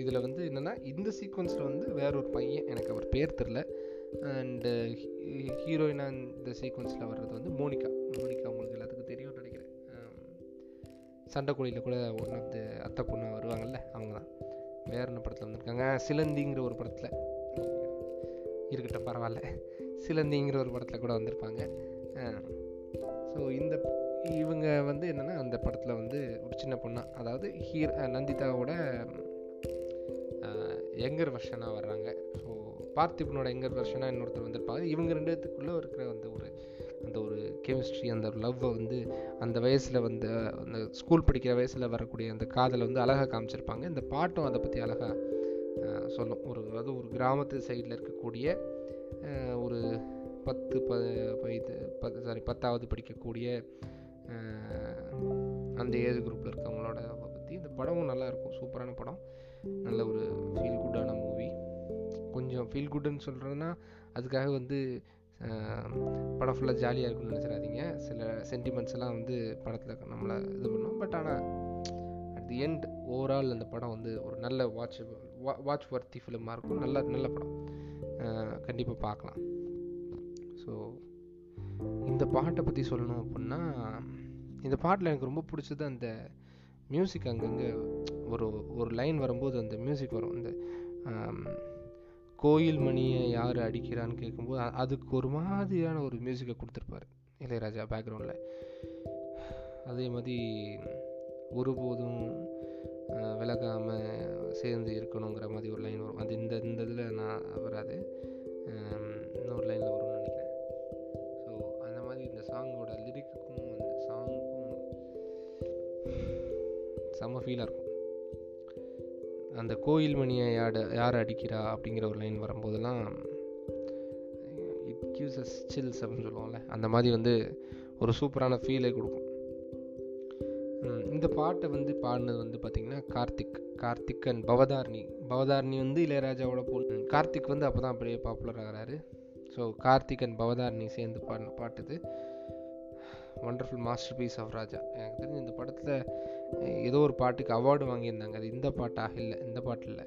இதில் வந்து என்னென்னா இந்த சீக்வன்ஸில் வந்து வேற ஒரு பையன் எனக்கு அவர் பேர் தெரில அண்டு ஹீரோயினாக இந்த சீக்வன்ஸில் வர்றது வந்து மோனிகா. மோனிகா உங்களுக்கு எல்லாத்துக்கும் தெரியும்னு நினைக்கிறேன். சண்டை சண்டைக்குழியில் கூட ஒன் ஆஃப் த அத்தை பொண்ணு வருவாங்கல்ல அவங்க தான் வேற என்ன படத்தில் வந்திருக்காங்க? சிலந்திங்கிற ஒரு படத்தில். இருக்கட்டும் பரவாயில்ல. சிலந்திங்கிற ஒரு படத்தில் கூட வந்திருப்பாங்க. ஸோ இந்த இவங்க வந்து என்னென்னா அந்த படத்தில் வந்து ஒரு சின்ன பொண்ணா அதாவது ஹீர் நந்திதாவோட எங்கர் வெர்ஷனாக வர்றாங்க. ஸோ பார்த்திபனோட எங்கர் வெர்ஷனாக இன்னொருத்தர் வந்திருப்பாங்க இவங்க ரெண்டு இருக்கிற அந்த ஒரு அந்த ஒரு கெமிஸ்ட்ரி அந்த லவ்வை வந்து அந்த வயசில் வந்து அந்த ஸ்கூல் படிக்கிற வயசில் வரக்கூடிய அந்த காதலை வந்து அழகாக காமிச்சிருப்பாங்க. இந்த பாட்டும் அதை பற்றி அழகாக சொல்லும். ஒரு அதாவது ஒரு கிராமத்து சைடில் இருக்கக்கூடிய ஒரு பத்து ப ப- இது பத்து சாரி பத்தாவது படிக்கக்கூடிய அந்த ஏஜ் குரூப்பில் இருக்கவங்களோட பற்றி இந்த படமும் நல்லாயிருக்கும் சூப்பரான படம். நல்ல ஒரு ஃபீல் குட்டான மூவி கொஞ்சம் ஃபீல் குட்டுன்னு சொல்கிறதுனா அதுக்காக வந்து படம் ஃபுல்லாக ஜாலியாக இருக்கும்னு நினச்சிடாதீங்க. சில சென்டிமெண்ட்ஸ் எல்லாம் வந்து படத்தில் நம்மளை இது பண்ணும். பட் ஆனால் அட் தி எண்ட் ஓவரால் அந்த படம் வந்து ஒரு நல்ல வாட்ச் வாட்ச் வர்த்தி ஃபிலிமாக இருக்கும். நல்ல நல்ல படம். கண்டிப்பாக பார்க்கலாம் ஸோ இந்த பாட்டை பற்றி சொல்லணும் அப்படின்னா இந்த பாட்டில் எனக்கு ரொம்ப பிடிச்சது அந்த மியூசிக் அங்கங்கே ஒரு ஒரு லைன் வரும்போது அந்த மியூசிக் வரும். இந்த கோயில் மணியை யார் அடிக்கிறான்னு கேட்கும்போது அதுக்கு ஒரு மாதிரியான ஒரு மியூசிக்கை கொடுத்துருப்பாரு இளையராஜா பேக்ரவுண்டில் அதே மாதிரி ஒருபோதும் விலகாமல் சேர்ந்து இருக்கணுங்கிற மாதிரி ஒரு லைன் வரும். அது இந்த இந்த இதில் நான் வராது. இன்னொரு லைனில் வரும்னு நினைக்கிறேன். ஸோ அந்த மாதிரி இந்த சாங்கோட லிரிக்குக்கும் அந்த சாங்குக்கும் செம்ம ஃபீலாக இருக்கும். அந்த கோயில் மணியை யாட யார் அடிக்கிறா அப்படிங்கிற ஒரு லைன் வரும்போதெல்லாம் இட் கிவ்ஸ் அஸ் சில்ஸ் அப்படின்னு சொல்லுவோம்ல. அந்த மாதிரி வந்து ஒரு சூப்பரான ஃபீலை கொடுக்கும். இந்த பாட்டை வந்து பாடினது வந்து பார்த்திங்கன்னா கார்த்திக். கார்த்திக் அண்ட் பவதார்னி பவதாரணி வந்து இளையராஜாவோட பொண்ணு. கார்த்திக் வந்து அப்போ தான் அப்படியே பாப்புலர் ஆகிறாரு. ஸோ கார்த்திக் அண்ட் பவதாரணி சேர்ந்து பாடின பாட்டு இது. Wonderful masterpiece of Raja எனக்கு தெரிஞ்சு இந்த படத்தில் ஏதோ ஒரு பாட்டுக்கு அவார்டு வாங்கியிருந்தாங்க. அது இந்த பாட்டாக இல்லை இந்த பாட்டு இல்லை.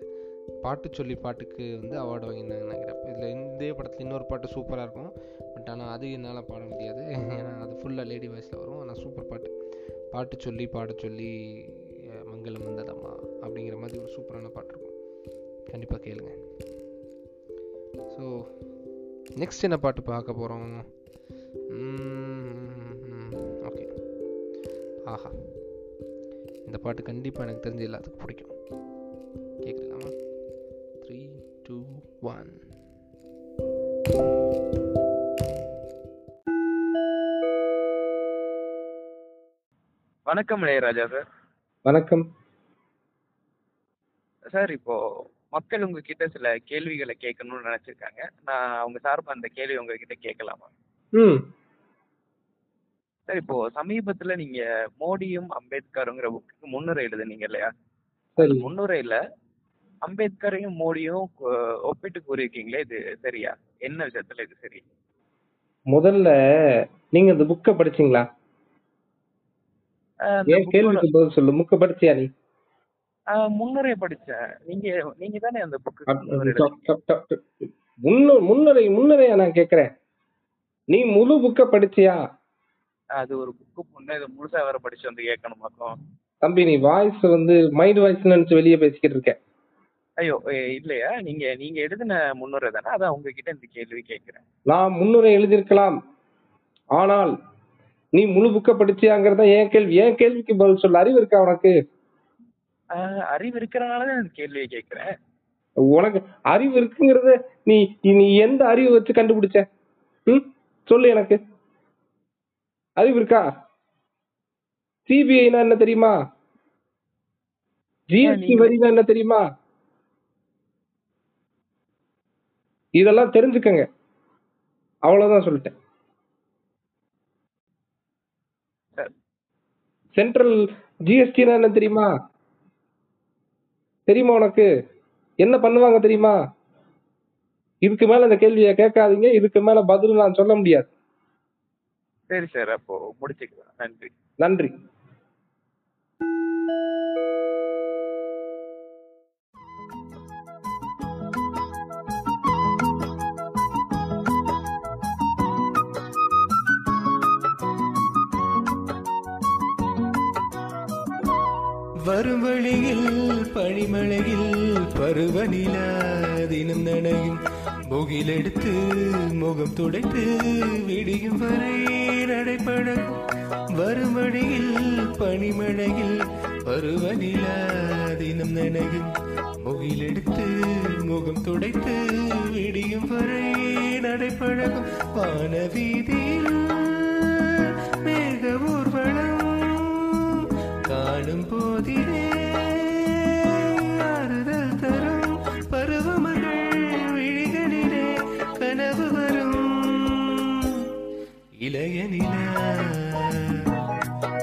பாட்டு சொல்லி பாட்டுக்கு வந்து அவார்டு வாங்கியிருந்தாங்க நினைக்கிறேன். இதில் இந்த படத்தில் இன்னொரு பாட்டு சூப்பராக இருக்கும். பட் ஆனால் அது என்னால் பாட முடியாது. ஏன்னா அது ஃபுல்லாக லேடி வாய்ஸில் வரும். ஆனால் சூப்பர் பாட்டு. பாட்டு சொல்லி பாட சொல்லி மங்களம் வந்ததம்மா அப்படிங்கிற மாதிரி ஒரு சூப்பரான பாட்டு இருக்கும். கண்டிப்பாக கேளுங்க. ஸோ நெக்ஸ்ட் என்ன பாட்டு பார்க்க போகிறோம் ஓகே ஆஹா. இந்த பாட்டு கண்டிப்பாக எனக்கு தெரிஞ்ச எல்லாத்துக்கும் பிடிக்கும். கேட்கலாமா த்ரீ டூ ஒன் வணக்கம் இளையராஜா சார். வணக்கம். சார் இப்போ மக்கள் உங்ககிட்ட சில கேள்விகளை கேட்கணும்னு நினைச்சிருக்காங்க. நான் அவங்க சார்பா அந்த கேள்வி உங்ககிட்ட கேட்கலாமா? ம். சார் இப்போ சமீபத்துல நீங்க மோடியும் அம்பேத்கருங்கிற புக்கு முன்னுரை எழுதுனீங்க இல்லையா? சரி. முன்னுரையில அம்பேத்கரையும் மோடியும் ஒப்பிட்டு கூறியிருக்கீங்களே இது சரியா? என்ன விஷயத்துல இது சரி? முதல்ல நீங்க இந்த புக்கை படிச்சீங்களா? ஏன் கேள்விக்கு பதில் சொல்லு புக்கை படிச்சியா நீ? முன்னுரை படிச்சேன். நீங்க நீங்க தானே அந்த புக்கு முன்னுரை முன்னுரை முன்னுரையா நான் கேக்குறேன்? நீ முழு புக்கை படிச்சியா? அது ஒரு புக்கு முன்னே இதை முழுசா வேற படிச்சு வந்து கேட்கணுமாக்கும் தம்பி நீ வாய்ஸ் வந்து மைண்ட் வாய்ஸ் நினைச்சு வெளியே பேசிக்கிட்டு இருக்க. ஐயோ இல்லையா? நீங்க நீங்க எழுதின முன்னுரை தானே? அதான் உங்ககிட்ட இந்த கேள்வி கேட்கிறேன். நான் முன்னுரை எழுதியிருக்கலாம். ஆனால் நீ முழு புக்கை படிச்சியாங்கிறத என் கேள்வி என் கேள்விக்கு பதில் சொல்ல அறிவு இருக்கா உனக்கு? அறிவு இருக்கிறனாலதான் இந்த கேள்வியை கேட்கிறேன். உனக்கு அறிவு இருக்குங்கிறத நீ நீ எந்த அறிவு வச்சு கண்டுபிடிச்ச? ம்? சொல்லு எனக்கு. அறிவு இருக்கா? சிபிஐனா என்ன தெரியுமா? ஜிஎஸ்டி வரினா என்ன தெரியுமா? இதெல்லாம் தெரிஞ்சுக்கங்க. அவ்வளவுதான் சொல்லிட்டேன். சென்ட்ரல் ஜிஎஸ்டினா என்ன தெரியுமா? தெரியுமா உனக்கு? என்ன பண்ணுவாங்க தெரியுமா? இதுக்கு மேல இந்த கேள்வியை கேட்காதீங்க. இதுக்கு மேல பதில் நான் சொல்ல முடியாது. சரி சார் அப்போ முடிச்சுக்கலாம். நன்றி. நன்றி. வரும் வழியில் பனிமழையில் பருவநிலா தினம் நனையும். முகிலெடுத்து முகம் துடைத்து விடியும் வரை நடைபழகும் வரும் பனிமழையில் பருவநிலா தினம் நனையும். முகிலெடுத்து முகம் துடைத்து விடியும் வரை நடைபழகும். வானவீதியில் மேக இளைய நிலா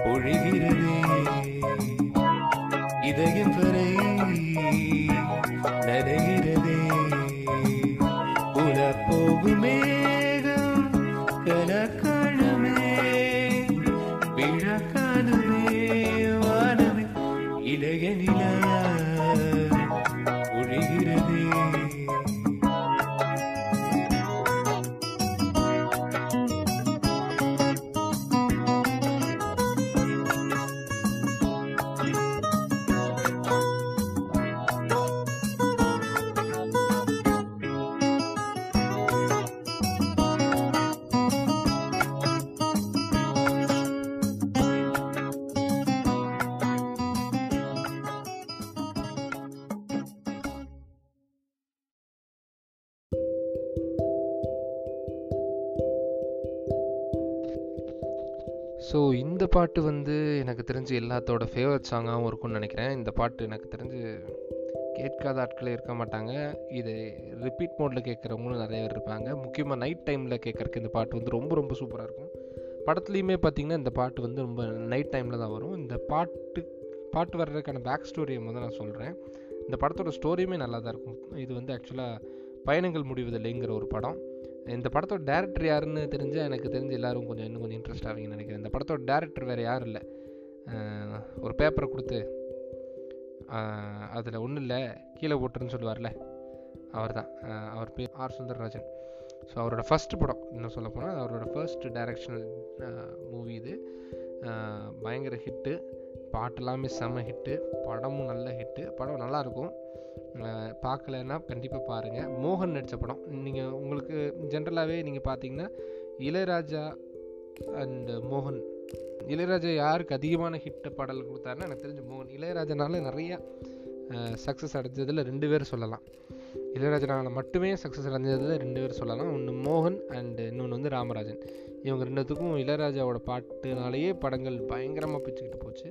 பொழிகிறதே இதயம் வரை பாட்டு வந்து எனக்கு தெரிஞ்சு எல்லாத்தோட ஃபேவரட் சாங்காகவும் இருக்கும்னு நினைக்கிறேன். இந்த பாட்டு எனக்கு தெரிஞ்சு கேட்காத ஆட்களே இருக்க மாட்டாங்க. இது ரிப்பீட் மோடில் கேட்குறவங்களும் நிறைய பேர் இருப்பாங்க. முக்கியமாக நைட் டைமில் கேட்குறக்கு இந்த பாட்டு வந்து ரொம்ப ரொம்ப சூப்பராக இருக்கும். படத்துலையுமே பார்த்திங்கன்னா இந்த பாட்டு வந்து ரொம்ப நைட் டைமில் தான் வரும். இந்த பாட்டு பாட்டு வர்றதுக்கான பேக் ஸ்டோரியை முதல் நான் சொல்கிறேன் இந்த படத்தோட ஸ்டோரியுமே நல்லா தான் இருக்கும். இது வந்து ஆக்சுவலாக பயணங்கள் முடிவதில்லைங்கிற ஒரு படம். இந்த படத்தோட டேரக்டர் யாருன்னு தெரிஞ்சால் எனக்கு தெரிஞ்சு எல்லாரும் கொஞ்சம் இன்னும் கொஞ்சம் இன்ட்ரெஸ்ட் ஆவீங்கன்னு நினைக்கிறேன். இந்த படத்தோட டேரக்டர் வேறு யாரும் இல்லை. ஒரு பேப்பரை கொடுத்து அதில் ஒன்றும் இல்லை கீழே போட்டுருன்னு சொல்லுவார்ல அவர் தான் அவர் பேர் ஆர் சுந்தரராஜன். ஸோ அவரோட ஃபஸ்ட் படம் இன்னும் சொல்ல போனால் அவரோட ஃபர்ஸ்ட் டைரக்ஷனல் மூவி இது. பயங்கர ஹிட்டு பாட்டெல்லாமே செம ஹிட்டு படமும் நல்ல ஹிட்டு படம் நல்லாயிருக்கும் பார்க்கலன்னா கண்டிப்பாக பாருங்கள் மோகன் நடித்த படம். நீங்கள் உங்களுக்கு ஜென்ரலாகவே நீங்கள் பார்த்தீங்கன்னா இளையராஜா அண்ட் மோகன். இளையராஜா யாருக்கு அதிகமான ஹிட் பாடல் கொடுத்தாருன்னா எனக்கு தெரிஞ்ச மோகன். இளையராஜனால நிறைய சக்ஸஸ் அடைஞ்சதில் ரெண்டு பேர் சொல்லலாம். இளையராஜனால் மட்டுமே சக்ஸஸ் அடைஞ்சதில் ரெண்டு பேர் சொல்லலாம். ஒன்று மோகன் அண்டு இன்னொன்று வந்து ராமராஜன். இவங்க ரெண்டுத்துக்கும் இளையராஜாவோட பாட்டுனாலேயே படங்கள் பயங்கரமாக பிச்சுக்கிட்டு போச்சு.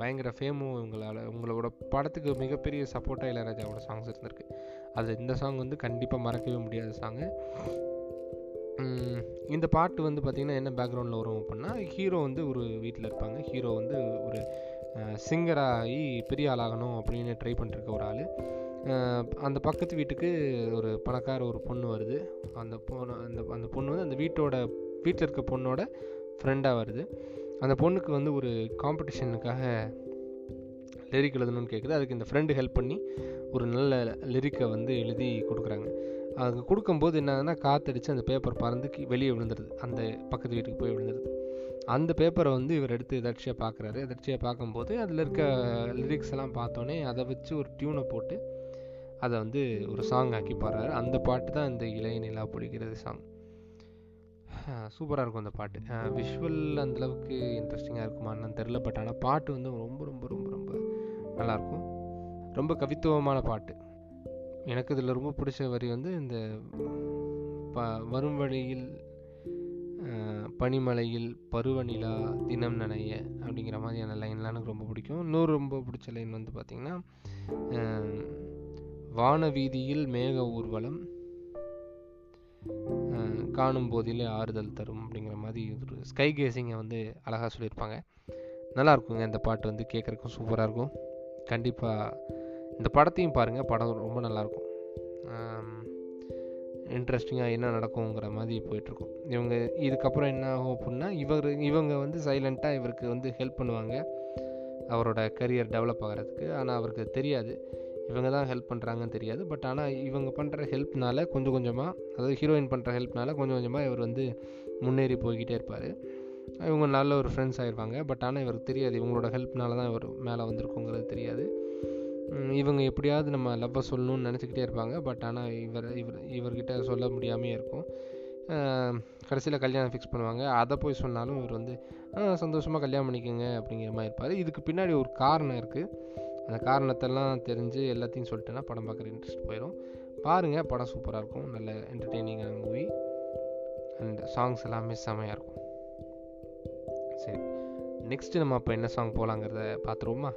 பயங்கர ஃபேமும் இவங்களால் உங்களோட படத்துக்கு மிகப்பெரிய சப்போர்ட்டாக இளையராஜாவோட சாங்ஸ் இருந்திருக்கு. அது இந்த சாங் வந்து கண்டிப்பாக மறக்கவே முடியாத சாங்கு இந்த பாட்டு வந்து பார்த்திங்கன்னா என்ன பேக்ரவுண்டில் வரும் அப்படின்னா ஹீரோ வந்து ஒரு வீட்டில் இருப்பாங்க. ஹீரோ வந்து ஒரு சிங்கராகி பெரிய ஆளாகணும் அப்படின்னு ட்ரை பண்ணிருக்க ஒரு ஆள். அந்த பக்கத்து வீட்டுக்கு ஒரு பணக்கார ஒரு பொண்ணு வருது. அந்த பொண்ணு அந்த அந்த பொண்ணு வந்து அந்த வீட்டோட வீட்டில் இருக்க பொண்ணோட ஃப்ரெண்டாக வருது. அந்த பொண்ணுக்கு வந்து ஒரு காம்படிஷனுக்காக லிரிக் எழுதணும்னு கேட்குது அதுக்கு இந்த ஃப்ரெண்டு ஹெல்ப் பண்ணி ஒரு நல்ல லிரிக்கை வந்து எழுதி கொடுக்குறாங்க. அது கொடுக்கும்போது என்னன்னா காற்றடிச்சு அந்த பேப்பர் பறந்து வெளியே விழுந்துருது. அந்த பக்கத்து வீட்டுக்கு போய் விழுந்துருது. அந்த பேப்பரை வந்து இவர் எடுத்து எதர்ச்சியாக பார்க்குறாரு எதர்ச்சியாக பார்க்கும்போது அதில் இருக்க லிரிக்ஸ் எல்லாம் பார்த்தோன்னே அதை வச்சு ஒரு டியூனை போட்டு அதை வந்து ஒரு சாங் ஆக்கி பாடுறாரு. அந்த பாட்டு தான் இந்த இளைய நிலா பொழிகிறது சாங் சூப்பராக இருக்கும் அந்த பாட்டு. விஷுவல் அந்தளவுக்கு இன்ட்ரெஸ்டிங்காக இருக்குமான்னு தெரில பட் ஆனால் பாட்டு வந்து ரொம்ப ரொம்ப ரொம்ப ரொம்ப நல்லாயிருக்கும். ரொம்ப கவித்துவமான பாட்டு. எனக்கு இதில் ரொம்ப பிடிச்ச வரி வந்து இந்த ப வரும் வழியில் பனிமலையில் பருவநிலா தினம் நனைய அப்படிங்கிற மாதிரியான லைன்லாம் எனக்கு ரொம்ப பிடிக்கும். இன்னொரு ரொம்ப பிடிச்ச லைன் வந்து பார்த்திங்கன்னா வான வீதியில் மேக ஊர்வலம் காணும் போதிலே ஆறுதல் தரும் அப்படிங்கிற மாதிரி ஒரு ஸ்கை கேசிங்கை வந்து அழகாக சொல்லியிருப்பாங்க. நல்லா இருக்குங்க இந்த பாட்டு வந்து கேட்குறக்கும் சூப்பராக இருக்கும். கண்டிப்பாக இந்த படத்தையும் பாருங்கள் படம் ரொம்ப நல்லாயிருக்கும். இன்ட்ரெஸ்டிங்காக என்ன நடக்குங்கிற மாதிரி போயிட்டுருக்கும். இவங்க இதுக்கப்புறம் என்ன ஆகும் அப்படின்னா இவர் இவங்க வந்து சைலண்ட்டாக இவருக்கு வந்து ஹெல்ப் பண்ணுவாங்க. அவரோட கரியர் டெவலப் ஆகிறதுக்கு. ஆனால் அவருக்கு தெரியாது. இவங்க தான் ஹெல்ப் பண்ணுறாங்கன்னு தெரியாது. பட் ஆனால் இவங்க பண்ணுற ஹெல்ப்னால கொஞ்சம் கொஞ்சமாக அதாவது ஹீரோயின் பண்ணுற ஹெல்ப்னால கொஞ்சம் கொஞ்சமாக இவர் வந்து முன்னேறி போய்கிட்டே இருப்பார். இவங்க நல்ல ஒரு ஃப்ரெண்ட்ஸ் ஆயிடுவாங்க பட் ஆனால் இவருக்கு தெரியாது. இவங்களோட ஹெல்ப்னால தான் இவர் மேலே வந்திருக்குங்கிறது தெரியாது. இவங்க எப்படியாவது நம்ம லவ்வை சொல்லணும்னு நினச்சிக்கிட்டே இருப்பாங்க. பட் ஆனால் இவர் இவர் இவர்கிட்ட சொல்ல முடியாமே இருக்கும். கடைசியில் கல்யாணம் ஃபிக்ஸ் பண்ணுவாங்க. அதை போய் சொன்னாலும் இவர் வந்து சந்தோஷமாக கல்யாணம் பண்ணிக்கோங்க அப்படிங்கிற மாதிரி இருப்பார். இதுக்கு பின்னாடி ஒரு காரணம் இருக்குது அந்த காரணத்தெல்லாம் தெரிஞ்சு எல்லாத்தையும் சொல்லிட்டேன்னா படம் பார்க்குற இன்ட்ரெஸ்ட் போயிடும் பாருங்கள் படம் சூப்பராக இருக்கும். நல்ல என்டர்டெய்னிங்கான மூவி அண்ட் சாங்ஸ் எல்லாமே செமையாக இருக்கும். சரி நெக்ஸ்ட்டு நம்ம அப்போ என்ன சாங் போகலாங்கிறத பார்த்துருவோமா?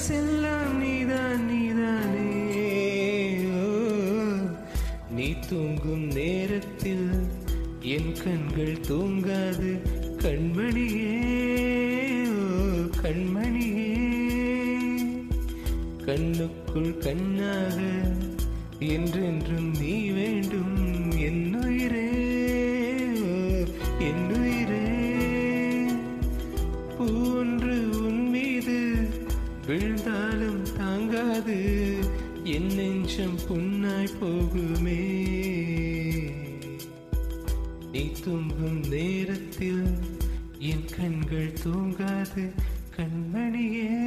மனசெல்லாம் நீதான் நீதானே ஓ, நீ தூங்கும் நேரத்தில் என் கண்கள் தூங்காது கண்மணியே ஓ, கண்மணியே கண்ணுக்குள் கண்ணாக என்றென்றும் என் நெஞ்சம் புண்ணாய் போகுமே. நீ தும்பும் நேரத்தில் என் கண்கள் தூங்காது கண்மணியே.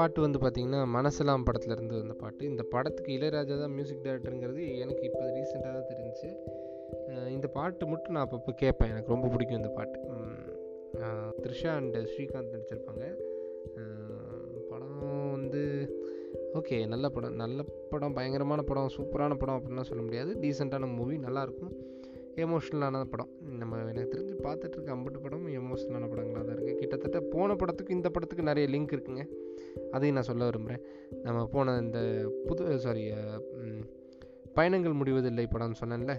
பாட்டு வந்து பார்த்திங்கன்னா மனசெல்லாம் படத்தில் இருந்து வந்த பாட்டு. இந்த படத்துக்கு இளையராஜா தான் மியூசிக் டைரக்டருங்கிறது எனக்கு இப்போ ரீசெண்டாக தான் தெரிஞ்சு. இந்த பாட்டு மட்டும் நான் அப்பப்போ கேட்பேன் எனக்கு ரொம்ப பிடிக்கும் இந்த பாட்டு. த்ரிஷா அண்ட் ஸ்ரீகாந்த் நடிச்சிருப்பாங்க. படம் வந்து ஓகே நல்ல படம். நல்ல படம் பயங்கரமான படம் சூப்பரான படம் அப்படின்லாம் சொல்ல முடியாது. டீசெண்டான மூவி நல்லாயிருக்கும் எமோஷ்னலான படம். பார்த்துட்டு இருக்க அம்பட்டு படம் எமோஷனலான படங்களாக தான் இருக்குது கிட்டத்தட்ட போன படத்துக்கு இந்த படத்துக்கு நிறைய லிங்க் இருக்குங்க. அதையும் நான் சொல்ல விரும்புகிறேன் நம்ம போன இந்த புது சாரி பயணங்கள் முடிவதில்லை படம்னு சொன்னேன்ல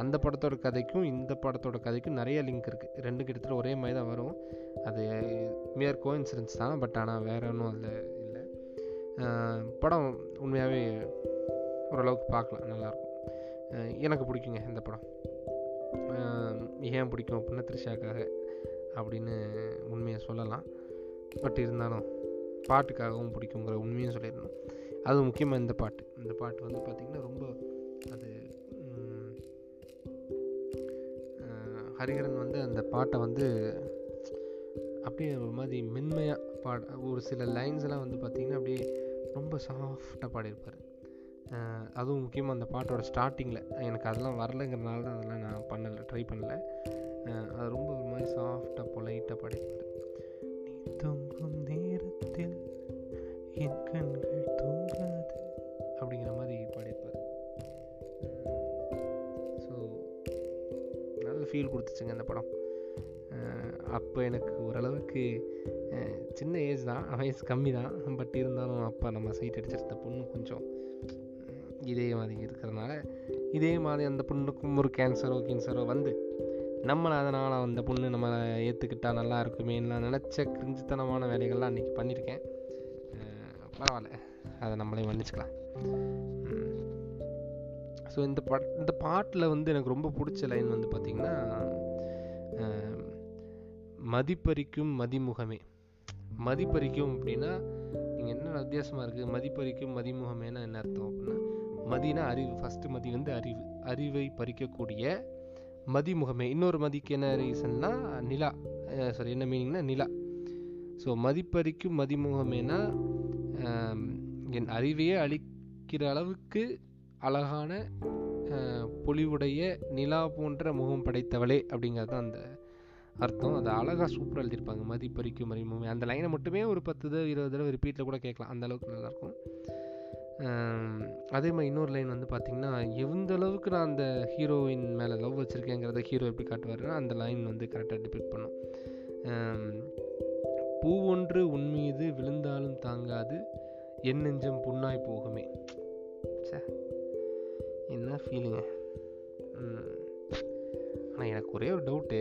அந்த படத்தோட கதைக்கும் இந்த படத்தோட கதைக்கும் நிறைய லிங்க் இருக்குது ரெண்டு கிட்டத்தட்ட ஒரே மாதிரி தான் வரும். அது மியர் கோஇன்சிடன்ஸ் தான் பட் ஆனால் வேற ஒன்றும் அதில் இல்லை. படம் உண்மையாகவே ஓரளவுக்கு பார்க்கலாம் நல்லாயிருக்கும் எனக்கு பிடிக்குங்க இந்த படம். ஏன் பிடிக்கும் அப்படின்னா த்ரிஷாக்காக அப்படின்னு உண்மையை சொல்லலாம். பட் இருந்தாலும் பாட்டுக்காகவும் பிடிக்குங்கிற உண்மையும் சொல்லிடணும். அது முக்கியமாக இந்த பாட்டு. இந்த பாட்டு வந்து பார்த்திங்கன்னா ரொம்ப அது ஹரிஹரன் வந்து அந்த பாட்டை வந்து அப்படியே ஒரு மாதிரி மென்மையாக பாட ஒரு சில லைன்ஸ் எல்லாம் வந்து பார்த்திங்கன்னா அப்படியே ரொம்ப சாஃப்டாக பாடியிருப்பார். அதுவும் முக்கியமாக அந்த பாட்டோட ஸ்டார்டிங்கில் எனக்கு அதெல்லாம் வரலைங்கிறனால தான் அதெல்லாம் நான் பண்ணலை ட்ரை பண்ணலை. அது ரொம்ப ஒரு மாதிரி சாஃப்டாக பொலைட்டாக பாடியிருப்பார் நீ தூங்கும் நேரத்தில் என் கண்கள் தூங்காது அப்படிங்கிற மாதிரி பாடியிருப்பார். ஸோ நல்ல ஃபீல் கொடுத்துச்சுங்க அந்த படம். அப்போ எனக்கு ஓரளவுக்கு சின்ன ஏஜ் தான் வயசு கம்மி தான். பட் இருந்தாலும் அப்போ நம்ம சைட் அடிச்சிருந்த பொண்ணு கொஞ்சம் இதே மாதிரி இருக்கிறதுனால இதே மாதிரி அந்த பொண்ணுக்கும் ஒரு கேன்சரோ கேன்சரோ வந்து நம்மளை அதனால் அந்த பொண்ணு நம்மளை ஏற்றுக்கிட்டால் நல்லா இருக்குமே நான் நினச்ச கிரிஞ்சித்தனமான வேலைகள்லாம் அன்றைக்கி பண்ணியிருக்கேன் பரவாயில்ல. அதை நம்மளே மன்னிச்சுக்கலாம். ஸோ இந்த பட் இந்த பாட்டில் வந்து எனக்கு ரொம்ப பிடிச்ச லைன் வந்து பார்த்திங்கன்னா மதிப்பறிக்கும் மதிமுகமே. மதிப்பறிக்கும் அப்படின்னா நீங்கள் என்ன வித்தியாசமாக இருக்குது மதிப்பறிக்கும் மதிமுகமேனா என்ன அர்த்தம் அப்படின்னா மதினா அறிவு ஃபஸ்ட்டு மதி வந்து அறிவு அறிவை பறிக்கக்கூடிய மதிமுகமே. இன்னொரு மதிக்கு என்ன ரீசன்னா நிலா சாரி என்ன மீனிங்னா நிலா. ஸோ மதிப்பறிக்கும் மதிமுகமேனா என் அறிவையே அழிக்கிற அளவுக்கு அழகான பொலிவுடைய நிலா போன்ற முகம் படைத்தவளே அப்படிங்கிறது தான் அந்த அர்த்தம். அது அழகாக சூப்பராக எழுதியிருப்பாங்க. மதிப்பறிக்கும் மதிமுகமே. அந்த லைனை மட்டுமே ஒரு பத்து தடவை இருபது தடவை ரிப்பீட்டில் கூட கேட்கலாம். அந்த அளவுக்கு நல்லாயிருக்கும். அதே மாதிரி இன்னொரு லைன் வந்து பார்த்திங்கன்னா எந்த அளவுக்கு நான் அந்த ஹீரோயின் மேலே லவ் வச்சுருக்கேங்கிறத ஹீரோ எப்படி காட்டுவாருன்னா அந்த லைன் வந்து கரெக்டாக டிபிக் பண்ணும். பூ ஒன்று உன் மீது விழுந்தாலும் தாங்காது என் நெஞ்சம் புண்ணாய் போகுமே. ச்சே என்ன ஃபீலிங்க ஆனால் எனக்கு ஒரே ஒரு டவுட்டு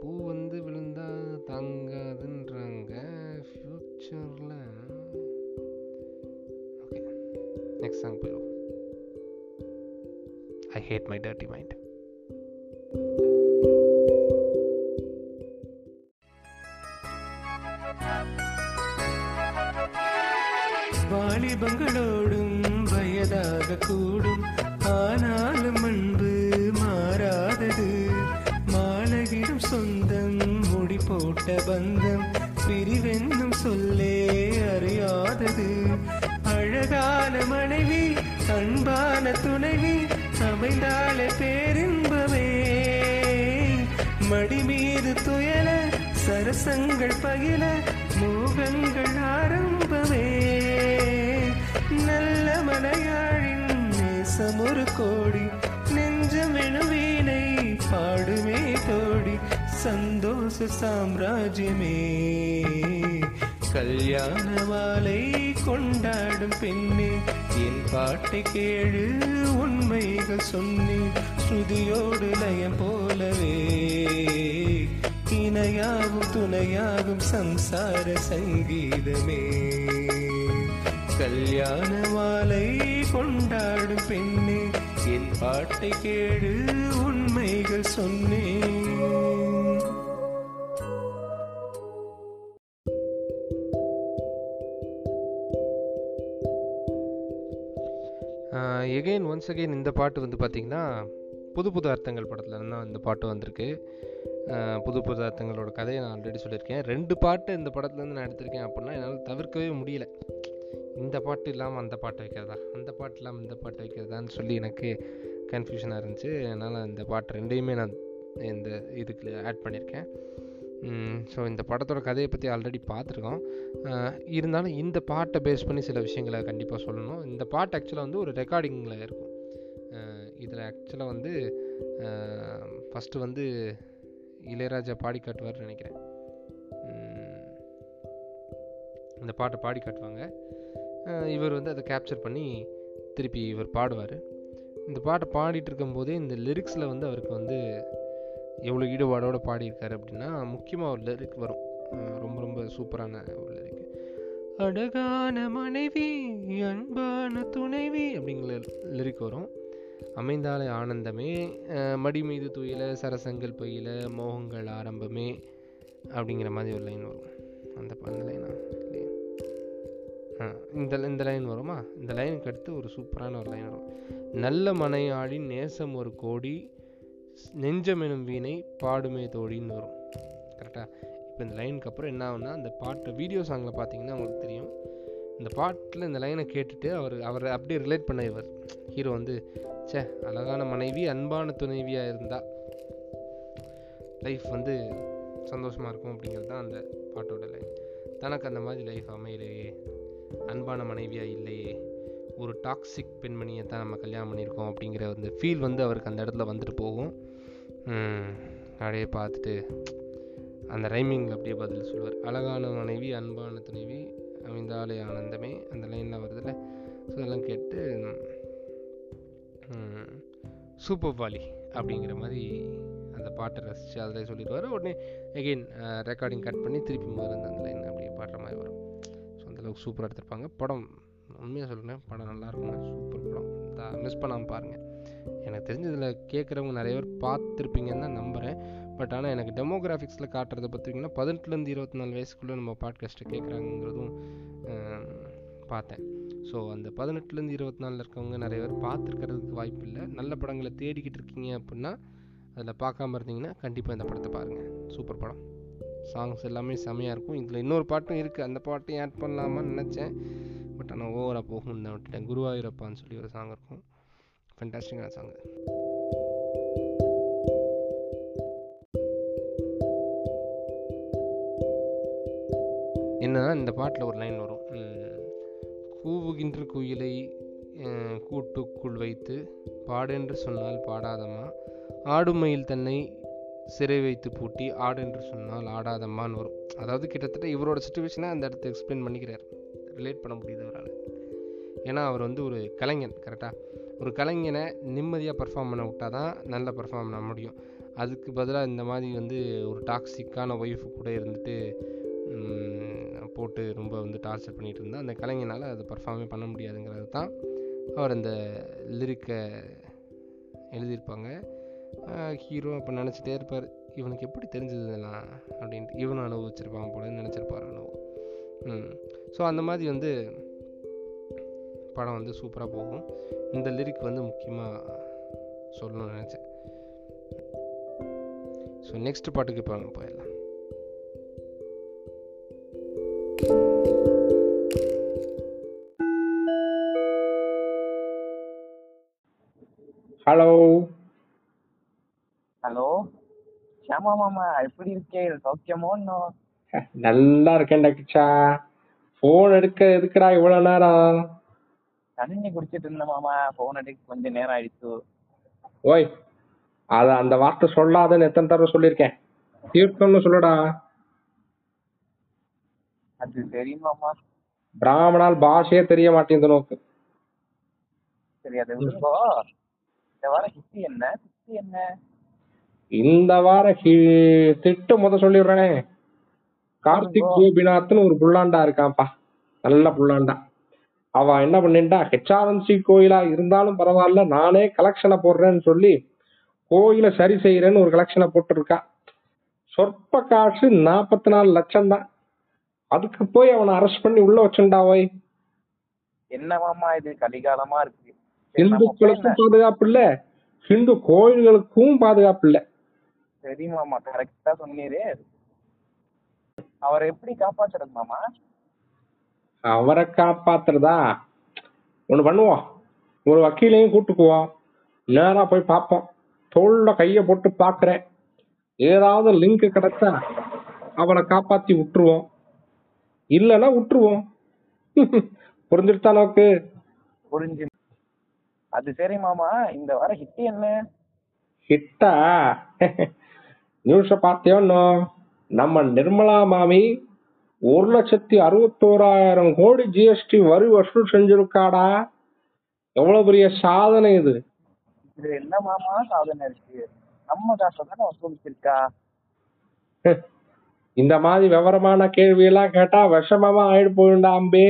பூ வந்து விழுந்தால் தாங்காதுன்றாங்க ஃப்யூச்சரில் நெக்ஸ்ட் சாங் போயிடுவோம் I hate my dirty mind வாலிபங்களோடும் வயதாக கூடும். ஆனாலும் அன்பு மாறாதது. மாலகிடும் சொந்தம் முடி போட்ட பந்தம். பிரிவென்னும் சொல்லே அறியாதது. அழகான மனைவி அன்பான துணைவி அமைந்தாலே பேரின்பமே. மடி மீது துயல சரசங்கள் பகில மோகங்கள் ஆரம்பமே. நல்ல மலையாழின் நேசம் ஒரு கோடி நெஞ்சமெனுவீனை பாடுமே தோடி சந்தோஷ சாம்ராஜ்யமே. கல்யாண மாலை பாடும் பெண்ணே என் பாட்டை கேளு உண்மைகள் சொன்னேன் ஸ்ருதியோடு லயம் போலவே. இணையாகும் துணையாகும் சம்சார சங்கீதமே. கல்யாண மாலை கொண்டாடும் பெண்ணே என் பாட்டை கேளு உண்மைகள் சொன்னேன் ஒன்ஸ் அகெயின் இந்த பாட்டு வந்து பார்த்திங்கன்னா புது புது அர்த்தங்கள் படத்தில் தான் இந்த பாட்டு வந்திருக்கு. புது புது அர்த்தங்களோட கதையை நான் ஆல்ரெடி சொல்லியிருக்கேன். ரெண்டு பாட்டு இந்த படத்துலேருந்து நான் எடுத்திருக்கேன் அப்படின்னா என்னால் தவிர்க்கவே முடியல. இந்த பாட்டு இல்லாமல் அந்த பாட்டு வைக்கிறதா? அந்த பாட்டு இல்லாமல் இந்த பாட்டு வைக்கிறதான்னு சொல்லி எனக்கு கன்ஃபியூஷனாக இருந்துச்சு. அதனால் இந்த பாட்டு ரெண்டையுமே நான் இந்த இதுக்கு ஆட் பண்ணியிருக்கேன். ஸோ இந்த படத்தோட கதையை பற்றி ஆல்ரெடி பார்த்துருக்கோம். இருந்தாலும் இந்த பாட்டை பேஸ் பண்ணி சில விஷயங்களை கண்டிப்பாக சொல்லணும். இந்த பாட்டு ஆக்சுவலாக வந்து ஒரு ரெக்கார்டிங்கில் இருக்கும். இதில் ஆக்சுவலாக வந்து ஃபஸ்ட்டு வந்து இளையராஜா பாடி காட்டுவார்னு நினைக்கிறேன். இந்த பாட்டை பாடி காட்டுவாங்க. இவர் வந்து அதை கேப்சர் பண்ணி திருப்பி இவர் பாடுவார். இந்த பாட்டை பாடிட்டு இருக்கும்போதே இந்த லிரிக்ஸில் வந்து அவருக்கு வந்து எவ்வளோ ஈடுபாடோடு பாடியிருக்காரு அப்படின்னா முக்கியமாக ஒரு லிரிக் வரும். ரொம்ப ரொம்ப சூப்பரான ஒரு லிரிக் அழகான மனைவி அன்பான துணைவி அப்படிங்கிற லிரிக் வரும். அமைந்தாலே ஆனந்தமே மடி மீது துயில சரசங்கள் பையில மோகங்கள் ஆரம்பமே அப்படிங்கிற மாதிரி ஒரு லைன் வரும். அந்த அந்த லைனா இல்லையா? ஆ இந்த இந்த லைன் வருமா? இந்த லைனுக்கு அடுத்து ஒரு சூப்பரான ஒரு லைன் வரும். நல்ல மனையாடி நேசம் ஒரு கோடி நெஞ்சமெனும் வீணை பாடுமே தோழின்னு வரும். கரெக்டாக இப்போ இந்த லைனுக்கு அப்புறம் என்ன ஆகுன்னா அந்த பாட்டு வீடியோ சாங்கில் பார்த்தீங்கன்னா உங்களுக்கு தெரியும். இந்த பாட்டில் இந்த லைனை கேட்டுட்டு அவர் அவரை அப்படியே ரிலேட் பண்ண இவர். ஹீரோ வந்து ச்சே அழகான மனைவி அன்பான துணைவியாக இருந்தால் லைஃப் வந்து சந்தோஷமாக இருக்கும் அப்படிங்கிறது தான் அந்த பாட்டோட லைன் தனக்கு அந்த மாதிரி லைஃப் அமையலையே. அன்பான மனைவியாக இல்லையே. ஒரு டாக்ஸிக் பெண்மணியை தான் நம்ம கல்யாணம் பண்ணியிருக்கோம் அப்படிங்கிற அந்த ஃபீல் வந்து அவருக்கு அந்த இடத்துல வந்துட்டு போகும். அப்படியே பார்த்துட்டு அந்த ரைமிங் அப்படியே பதில் சொல்லுவார். அழகான மனைவி அன்பான துணைவி அமைந்தாலே ஆனந்தமே. அந்த லைனில் வருதுல்ல ஸோ அதெல்லாம் கேட்டு சூப்பர் வாலி அப்படிங்கிற மாதிரி அந்த பாட்டை ரசித்து அதில் சொல்லிடுவார். உடனே எகெயின் ரெக்கார்டிங் கட் பண்ணி திருப்பி முதல்ல அந்த லைன் அப்படியே பாடுற மாதிரி வரும். ஸோ அந்தளவுக்கு சூப்பராக எடுத்திருப்பாங்க. படம் உண்மையாக சொல்கிறேன் படம் நல்லாயிருக்குங்க சூப்பர் படம். மிஸ் பண்ணாமல் பாருங்கள் எனக்கு தெரிஞ்சதில் கேட்குறவங்க நிறைய பேர் பார்த்துருப்பீங்கன்னு தான் நம்புகிறேன் பட் ஆனால் எனக்கு டெமோகிராஃபிக்ஸில் காட்டுறதை பார்த்துருக்கீங்கன்னா பதினெட்டுலேருந்து இருபத்தி நாலு வயசுக்குள்ளே நம்ம பாட்காஸ்ட்டை கேட்குறாங்கிறதும் பார்த்தேன். ஸோ அந்த பதினெட்டுலேருந்து இருபத்தி நாலில் இருக்கவங்க நிறைய பேர் பார்த்துருக்கிறதுக்கு வாய்ப்பு இல்லை. நல்ல படங்களை தேடிக்கிட்டு இருக்கீங்க அப்படின்னா அதில் பார்க்காம இருந்தீங்கன்னா கண்டிப்பாக இந்த படத்தை பாருங்கள் சூப்பர் படம். சாங்ஸ் எல்லாமே செமையாக இருக்கும். இதில் இன்னொரு பாட்டும் இருக்குது அந்த பாட்டையும் ஆட் பண்ணலாமான்னு நினச்சேன். பட் ஆனால் ஓவராக போகும்னு தான் விட்டுட்டேன். குருவாயூரப்பான்னு சொல்லி ஒரு சாங் இருக்கும். ஃபென்டாஸ்டிக்கான சாங் என்னன்னா இந்த பாட்டில் ஒரு லைன் வரும். கூவுகின்ற குயிலை கூட்டுக்குள் வைத்து பாடென்று சொன்னால் பாடாதம்மா. ஆடுமையில் தன்னை சிறை வைத்து பூட்டி ஆடென்று சொன்னால் ஆடாதம்மான்னு வரும். அதாவது கிட்டத்தட்ட இவரோட சுச்சுவேஷனை அந்த இடத்த எக்ஸ்பிளைன் பண்ணிக்கிறார். ரிலேட் பண்ண முடியுது அவரால். ஏன்னா அவர் வந்து ஒரு கலைஞன் கரெக்டாக ஒரு கலைஞனை நிம்மதியாக பர்ஃபார்ம் பண்ண விட்டால் தான் நல்லா பர்ஃபார்ம் பண்ண முடியும். அதுக்கு பதிலாக இந்த மாதிரி வந்து ஒரு டாக்ஸிக்கான ஒய்ஃப் கூட இருந்துட்டு போட்டு ரொம்ப வந்து டார்ச்சர் பண்ணிகிட்டு இருந்தால் அந்த கலைஞனால் அதை பர்ஃபார்மே பண்ண முடியாதுங்கிறது தான் அவர் அந்த லிரிக்கை எழுதியிருப்பாங்க. ஹீரோ அப்போ நினச்சிட்டே இருப்பார். இவனுக்கு எப்படி தெரிஞ்சது இதெல்லாம்? அப்படின்ட்டு இவனும் அனுபவிச்சிருப்பான் போலன்னு நினச்சிருப்பார் அனுபவம் ஸோ அந்த மாதிரி வந்து படம் வந்து சூப்பராக போகும். இந்த லிரிக் வந்து முக்கியமாக சொல்லணும்னு நினச்சேன். ஸோ நெக்ஸ்ட் பாட்டுக்கு இப்போ நம்ம போயிடலாம். ஹலோ ஹலோ ஷியாமா மாமா எப்படி இருக்கே? சௌக்கியமோ இன்னும் நல்லா இருக்கேன் டாக்டர்ச்சா ஃபோன் எடுக்க எதுக்குடா இவ்வளோ நேரம் தண்ணி குடிச்சிட்டு இருந்தேன் மாமா. போன் எடுக்க கொஞ்சம் நேரம் ஆயிடுச்சு. ஓய் அத அந்த வார்த்தை சொல்லாதன்னு எத்தனை தடவை சொல்லியிருக்கேன். தீர்த்தம்னு சொல்லுடா. அது சரி மாமா. பிராமணால் பாஷையே தெரிய மாட்டேங்குது நோக்கு. சரி அதை இந்த வாரம் ஹிஸ்டி என்ன? ஹிஸ்டி என்ன? இந்த வார திட்டு முத சொல்லிடுறேனே. கார்த்திக் கோபிநாத்னு ஒரு புல்லாண்டா இருக்கான்ப்பா. நல்ல புல்லாண்டா. அவன் என்ன பண்ணிட்டா ஹெச்ஆர்என்சி கோயிலா இருந்தாலும் பரவாயில்ல நானே கலெக்ஷனை போடுறேன்னு சொல்லி கோயிலை சரி செய்யறேன்னு ஒரு கலெக்ஷனை போட்டிருக்கா. சொற்ப காசு நாற்பத்தி நாலு லட்சம் தான் அதுக்கு போய் அவனை அரெஸ்ட் பண்ணி உள்ள வச்சுண்டா ஓய் என்ன மாமா இது? கலிகாலமா இருக்கு. இந்துக்களுக்கும் பாதுகாப்பு இல்ல. ஹிந்து கோயில்களுக்கும் பாதுகாப்பு இல்ல. சரி மாமா கரெக்டா சொன்னீரு. அவரை எப்படி காப்பாத்துறது மாமா? அவரை காப்பாத்துறதா? ஒண்ணு பண்ணுவோம். ஒரு வக்கீலையும் கூட்டுக்குவோம். நேரா போய் பார்ப்போம். தோல்ல கைய போட்டு பாக்குறேன் ஏதாவது லிங்க் கிடைச்சா அவனை காப்பாத்தி விட்டுருவோம். இல்லைன்னா விட்டுருவோம். புரிஞ்சுட்டா நோக்கு புரிஞ்சு. அது சரி மாமா. இந்த வாரம் ஹிட் என்ன? ஹிட்டா? நியூஸ பார்த்தியோன்னோ நம்ம நிர்மலா மாமி ஒரு லட்சத்தி அறுபத்தோராயிரம் கோடி ஜிஎஸ்டி வரி வசூல் செஞ்சிருக்காடா? எவ்வளவு பெரிய சாதனை இது? இது என்ன மாமா சாதனை இருக்கு? நம்ம காசை தானே வசூலிச்சிருக்கா? இந்த மாதிரி விவரமான கேள்வி எல்லாம் கேட்டா விஷமமா ஆயிடு போயிண்டா அம்பி.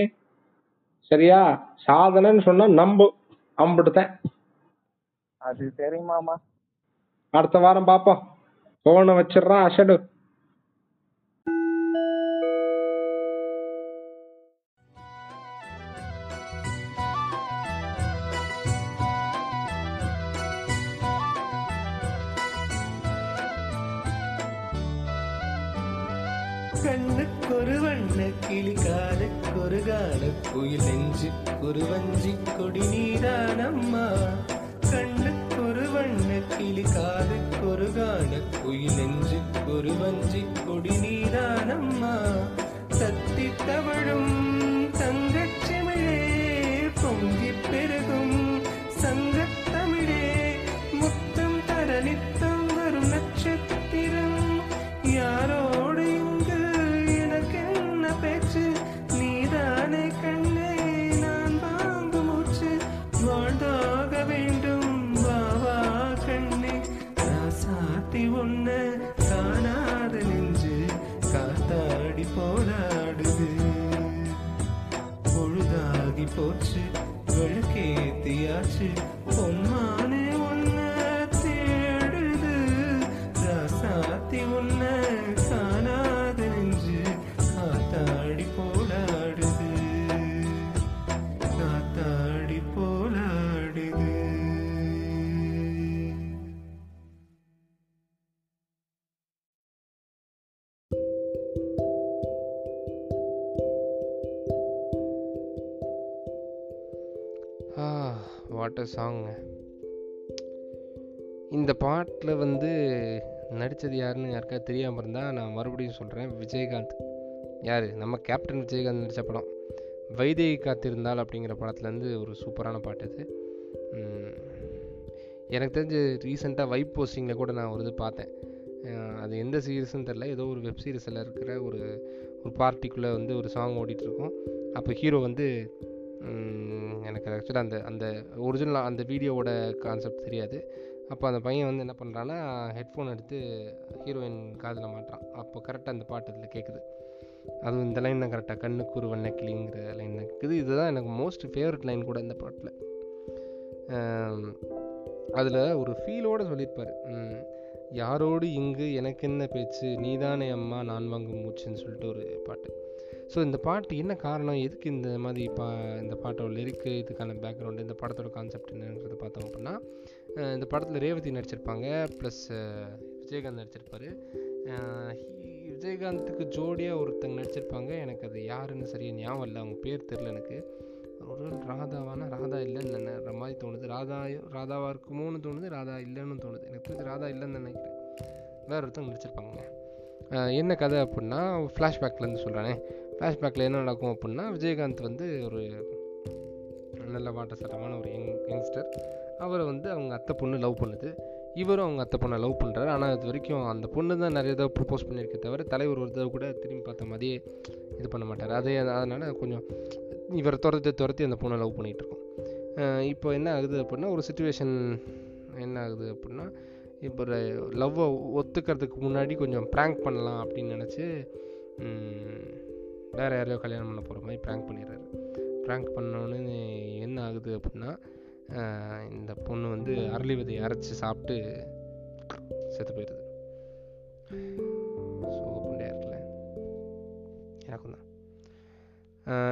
சரியா? சாதனைன்னு சொன்னா நம்பு. அம்பிட்டுத்தேன். அது சரி மாமா. அடுத்த வாரம் பாப்போம் போனை வச்சிடுறான் அசடு. வண்ண கிளி காலுக்கொரு கால குயில் நெஞ்சு குருவஞ்சி வஞ்சி கொடி நீதானம்மா கண்ணுக்கொரு வண்ண கிளி காலுக்கொரு கால குயில் நெஞ்சு குருவஞ்சி வஞ்சி கொடி நீதானம்மா தத்தி தவழும் पोछ गढ़ के दिया படத்தில் வந்து நடித்தது யாருன்னு யாருக்கா தெரியாமல் இருந்தால் நான் மறுபடியும் சொல்கிறேன் விஜயகாந்த். யார்? நம்ம கேப்டன் விஜயகாந்த் நடித்த படம். வைதேகி காத்திருந்தால் அப்படிங்கிற படத்துலேருந்து ஒரு சூப்பரான பாட்டு இது எனக்கு தெரிஞ்சு ரீசெண்டாக வைப் போஸ்டிங்கில் கூட நான் ஒரு இது பார்த்தேன். அது எந்த சீரீஸ்னு தெரில ஏதோ ஒரு வெப் சீரிஸில் இருக்கிற ஒரு ஒரு பார்ட்டிக்குள்ளே வந்து ஒரு சாங் ஓடிட்டுருக்கோம் அப்போ ஹீரோ வந்து எனக்கு ஆக்சுவலாக அந்த அந்த ஒரிஜினல் அந்த வீடியோவோட கான்செப்ட் தெரியாது. அப்போ அந்த பையன் வந்து என்ன பண்ணுறான்னா ஹெட்ஃபோன் எடுத்து ஹீரோயின் காதில் மாட்டுறான். அப்போ கரெக்டாக அந்த பாட்டு இதில் கேட்குது அதுவும் இந்த லைன் தான் கரெக்டாக கண்ணுக்கு ஒரு லைன் தான் இருக்குது இதுதான் எனக்கு மோஸ்ட் ஃபேவரட் லைன் கூட இந்த பாட்டில். அதில் ஒரு ஃபீலோடு சொல்லியிருப்பார். யாரோடு இங்கு எனக்கு என்ன பேச்சு? நீதானே அம்மா நான் வாங்கும் மூச்சுன்னு சொல்லிட்டு ஒரு பாட்டு. ஸோ இந்த பாட்டு என்ன காரணம்? எதுக்கு இந்த மாதிரி பா இந்த பாட்டோட லிரிக்கு இதுக்கான பேக்ரவுண்டு இந்த படத்தோட கான்செப்ட் என்னன்றது பார்த்தோம் அப்படின்னா இந்த படத்தில் ரேவதி நடிச்சிருப்பாங்க. ப்ளஸ் விஜயகாந்த் நடிச்சிருப்பார். அஹ் விஜயகாந்துக்கு ஜோடியாக ஒருத்தங்க நடிச்சிருப்பாங்க. எனக்கு அது யாருன்னு சரியாக ஞாபகம் இல்லை. அவங்க பேர் தெரில எனக்கு. ஒரு ராதாவானா? ராதா இல்லைன்னு நினைற மாதிரி தோணுது. ராதா ராதாவாக இருக்குமோன்னு தோணுது. ராதா இல்லைன்னு தோணுது. எனக்கு தெரிஞ்சு ராதா இல்லைன்னு நினைக்கிறேன். வேற ஒருத்தவங்க நடிச்சிருப்பாங்க என்ன கதை அப்படின்னா ஃப்ளாஷ்பேக்லேருந்து சொல்கிறானே ஃப்ளாஷ்பேக்கில் என்ன நடக்கும் அப்படின்னா விஜயகாந்த் வந்து ஒரு நல்ல வாட்டசட்டமான ஒரு யங் யங்ஸ்டர். அவரை வந்து அவங்க அத்தை பொண்ணு லவ் பண்ணுது. இவரும் அவங்க அத்தை பொண்ணை லவ் பண்ணுறாரு ஆனால் இது வரைக்கும் அந்த பொண்ணு தான் நிறைய தடவை ப்ரப்போஸ் பண்ணியிருக்கே தவிர தலைவர் ஒரு தடவை கூட திரும்பி பார்த்த மாதிரியே இது பண்ண மாட்டார். அதே அதனால் கொஞ்சம் இவரை துரத்தி துரத்தி அந்த பொண்ணை லவ் பண்ணிகிட்ருக்கோம் இப்போ என்ன ஆகுது அப்படின்னா ஒரு சுச்சுவேஷன் என்ன ஆகுது அப்படின்னா இப்போ லவ்வை ஒத்துக்கிறதுக்கு முன்னாடி கொஞ்சம் ப்ராங்க் பண்ணலாம் அப்படின்னு நினச்சி வேறு யாரையோ கல்யாணம் பண்ண போகிற மாதிரி ப்ராங்க் பண்ணிடுறாரு. ப்ராங்க் பண்ணோன்னு என்ன ஆகுது அப்படின்னா இந்த பொண்ணு வந்து அரளி விதையை அரைச்சி சாப்பிட்டு செத்து போயிடுது. ஸோ இருக்குல்ல. எனக்கும் தான்.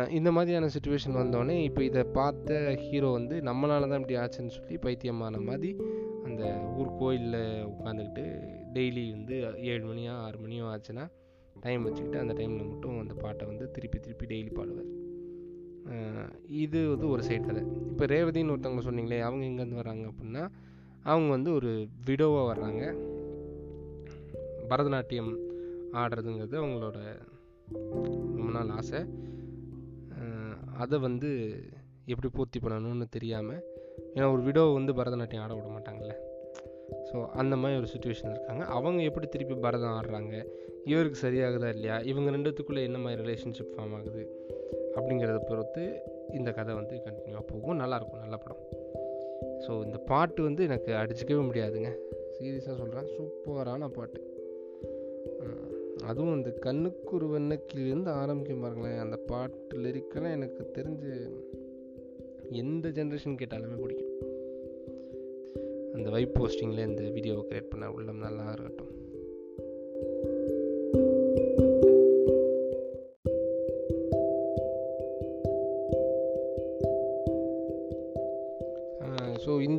இந்த மாதிரியான சுச்சுவேஷன் வந்தோடனே இப்போ இதை பார்த்த ஹீரோ வந்து நம்மளால தான் இப்படி ஆச்சுன்னு சொல்லி பைத்தியமான மாதிரி அந்த ஊர் கோயிலில் உட்காந்துக்கிட்டு டெய்லி வந்து ஏழு மணியோ ஆறு மணியோ ஆச்சுன்னா டைம் வச்சுக்கிட்டு அந்த டைமில் மட்டும் அந்த பாட்டை வந்து திருப்பி திருப்பி டெய்லி பாடுவார். இது வந்து ஒரு சைடு கதை. இப்போ ரேவதின்னு ஒருத்தவங்க சொன்னீங்களே அவங்க எங்கேருந்து வராங்க அப்படின்னா அவங்க வந்து ஒரு விடோவாக வர்றாங்க. பரதநாட்டியம் ஆடுறதுங்கிறது அவங்களோட ரொம்ப நாள் ஆசை. அதை வந்து எப்படி பூர்த்தி பண்ணணும்னு தெரியாமல் ஏன்னா ஒரு விடோவை வந்து பரதநாட்டியம் ஆட விட மாட்டாங்கல்ல. ஸோ அந்த மாதிரி ஒரு சுச்சுவேஷன் இருக்காங்க. அவங்க எப்படி திருப்பி பரதம் ஆடுறாங்க? இவருக்கு சரியாகுதா இல்லையா? இவங்க ரெண்டுத்துக்குள்ளே என்ன மாதிரி ரிலேஷன்ஷிப் ஃபார்ம் ஆகுது? அப்படிங்கிறத பொறுத்து இந்த கதை வந்து கண்டினியூவாக போகும். நல்லாயிருக்கும் நல்ல படம். ஸோ இந்த பாட்டு வந்து எனக்கு அடிச்சுக்கவே முடியாதுங்க. சீரியஸாக சொல்கிறேன் சூப்பரான பாட்டு. அதுவும் இந்த கண்ணுக்குரு வண்ணக்கிலிருந்து ஆரம்பிக்கும் பாருங்களேன். அந்த பாட்டு லிரிக்கெல்லாம் எனக்கு தெரிஞ்சு எந்த ஜென்ரேஷன் கேட்டாலுமே பிடிக்கும். அந்த வைப் போஸ்டிங்கில் இந்த வீடியோவை கிரியேட் பண்ண உள்ளம் நல்லா இருக்கட்டும்.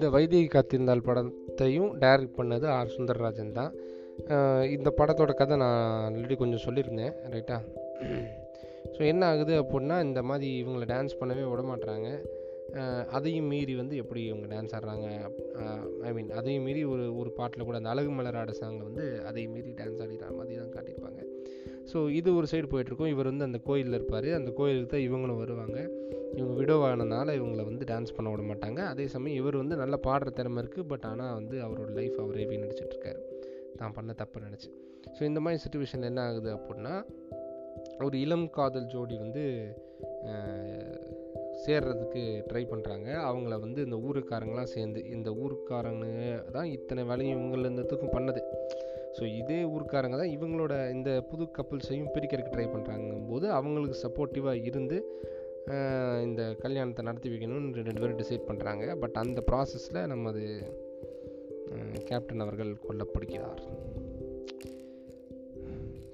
இந்த வைதிகி காத்திருந்தால் படத்தையும் டைரக்ட் பண்ணது ஆர். சுந்தரராஜன் தான். இந்த படத்தோட கதை நான் ஆல்ரெடி கொஞ்சம் சொல்லியிருந்தேன் ரைட்டா ஸோ என்ன ஆகுது அப்படின்னா இந்த மாதிரி இவங்களை டான்ஸ் பண்ணவே விட மாட்டுறாங்க அதையும் மீறி வந்து எப்படி இவங்க டான்ஸ் ஆடுறாங்க? ஐ மீன் அதையும் மீறி ஒரு ஒரு பாட்டில் கூட அந்த அழகு மலர் ஆட சாங்கில் வந்து அதையும் மீறி டான்ஸ் ஆடிக்கிற மாதிரி தான் காட்டியிருப்பாங்க. ஸோ இது ஒரு சைடு போயிட்டுருக்கும். இவர் வந்து அந்த கோயிலில் இருப்பார். அந்த கோயிலுக்கு தான் இவங்களும் வருவாங்க. இவங்க விடோவானனால இவங்களை வந்து டான்ஸ் பண்ண விட மாட்டாங்க. அதே சமயம் இவர் வந்து நல்லா பாடுற திறமை இருக்குது பட் ஆனால் வந்து அவரோட லைஃப் அவரே வீணடிச்சிட்ருக்காரு தான் பண்ண தப்பு நினச்சி. ஸோ இந்த மாதிரி சுச்சுவேஷன் என்ன ஆகுது அப்படின்னா ஒரு இளம் காதல் ஜோடி வந்து சேர்றதுக்கு ட்ரை பண்ணுறாங்க அவங்கள வந்து இந்த ஊருக்காரங்களாம் சேர்ந்து இந்த ஊருக்காரங்க தான் இத்தனை வேலையும் இவங்கள பண்ணது. ஸோ இதே ஊருக்காரங்க தான் இவங்களோட இந்த புது கப்புள்ஸையும் பிரிக்கிறதுக்கு ட்ரை பண்ணுறாங்கும் போது அவங்களுக்கு சப்போர்ட்டிவாக இருந்து இந்த கல்யாணத்தை நடத்தி வைக்கணும்னு ரெண்டு பேரும் டிசைட் பண்ணுறாங்க பட் அந்த ப்ராசஸில் நமது கேப்டன் அவர்கள் கொல்லப்படுகிறார்.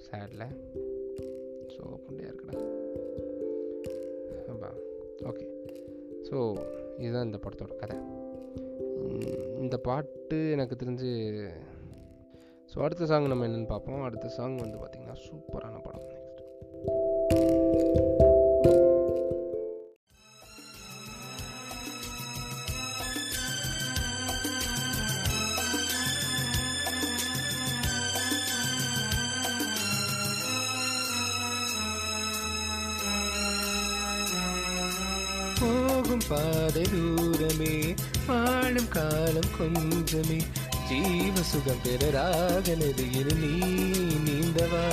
சேடில் ஸோ அப்படியா இருக்குடா. ஓகே. ஸோ இதுதான் இந்த படத்தோட கதை. இந்த பாட்டு எனக்கு தெரிஞ்சு ஸோ அடுத்த சாங் நம்ம என்னென்னு பார்ப்போம். அடுத்த சாங் வந்து பார்த்திங்கன்னா சூப்பரான படம். நெக்ஸ்ட் பாத தூரமே வாழும் காலம் கொஞ்சமே ஜீவ சுகம் பெறராக நதியில் நீ நீந்தவா?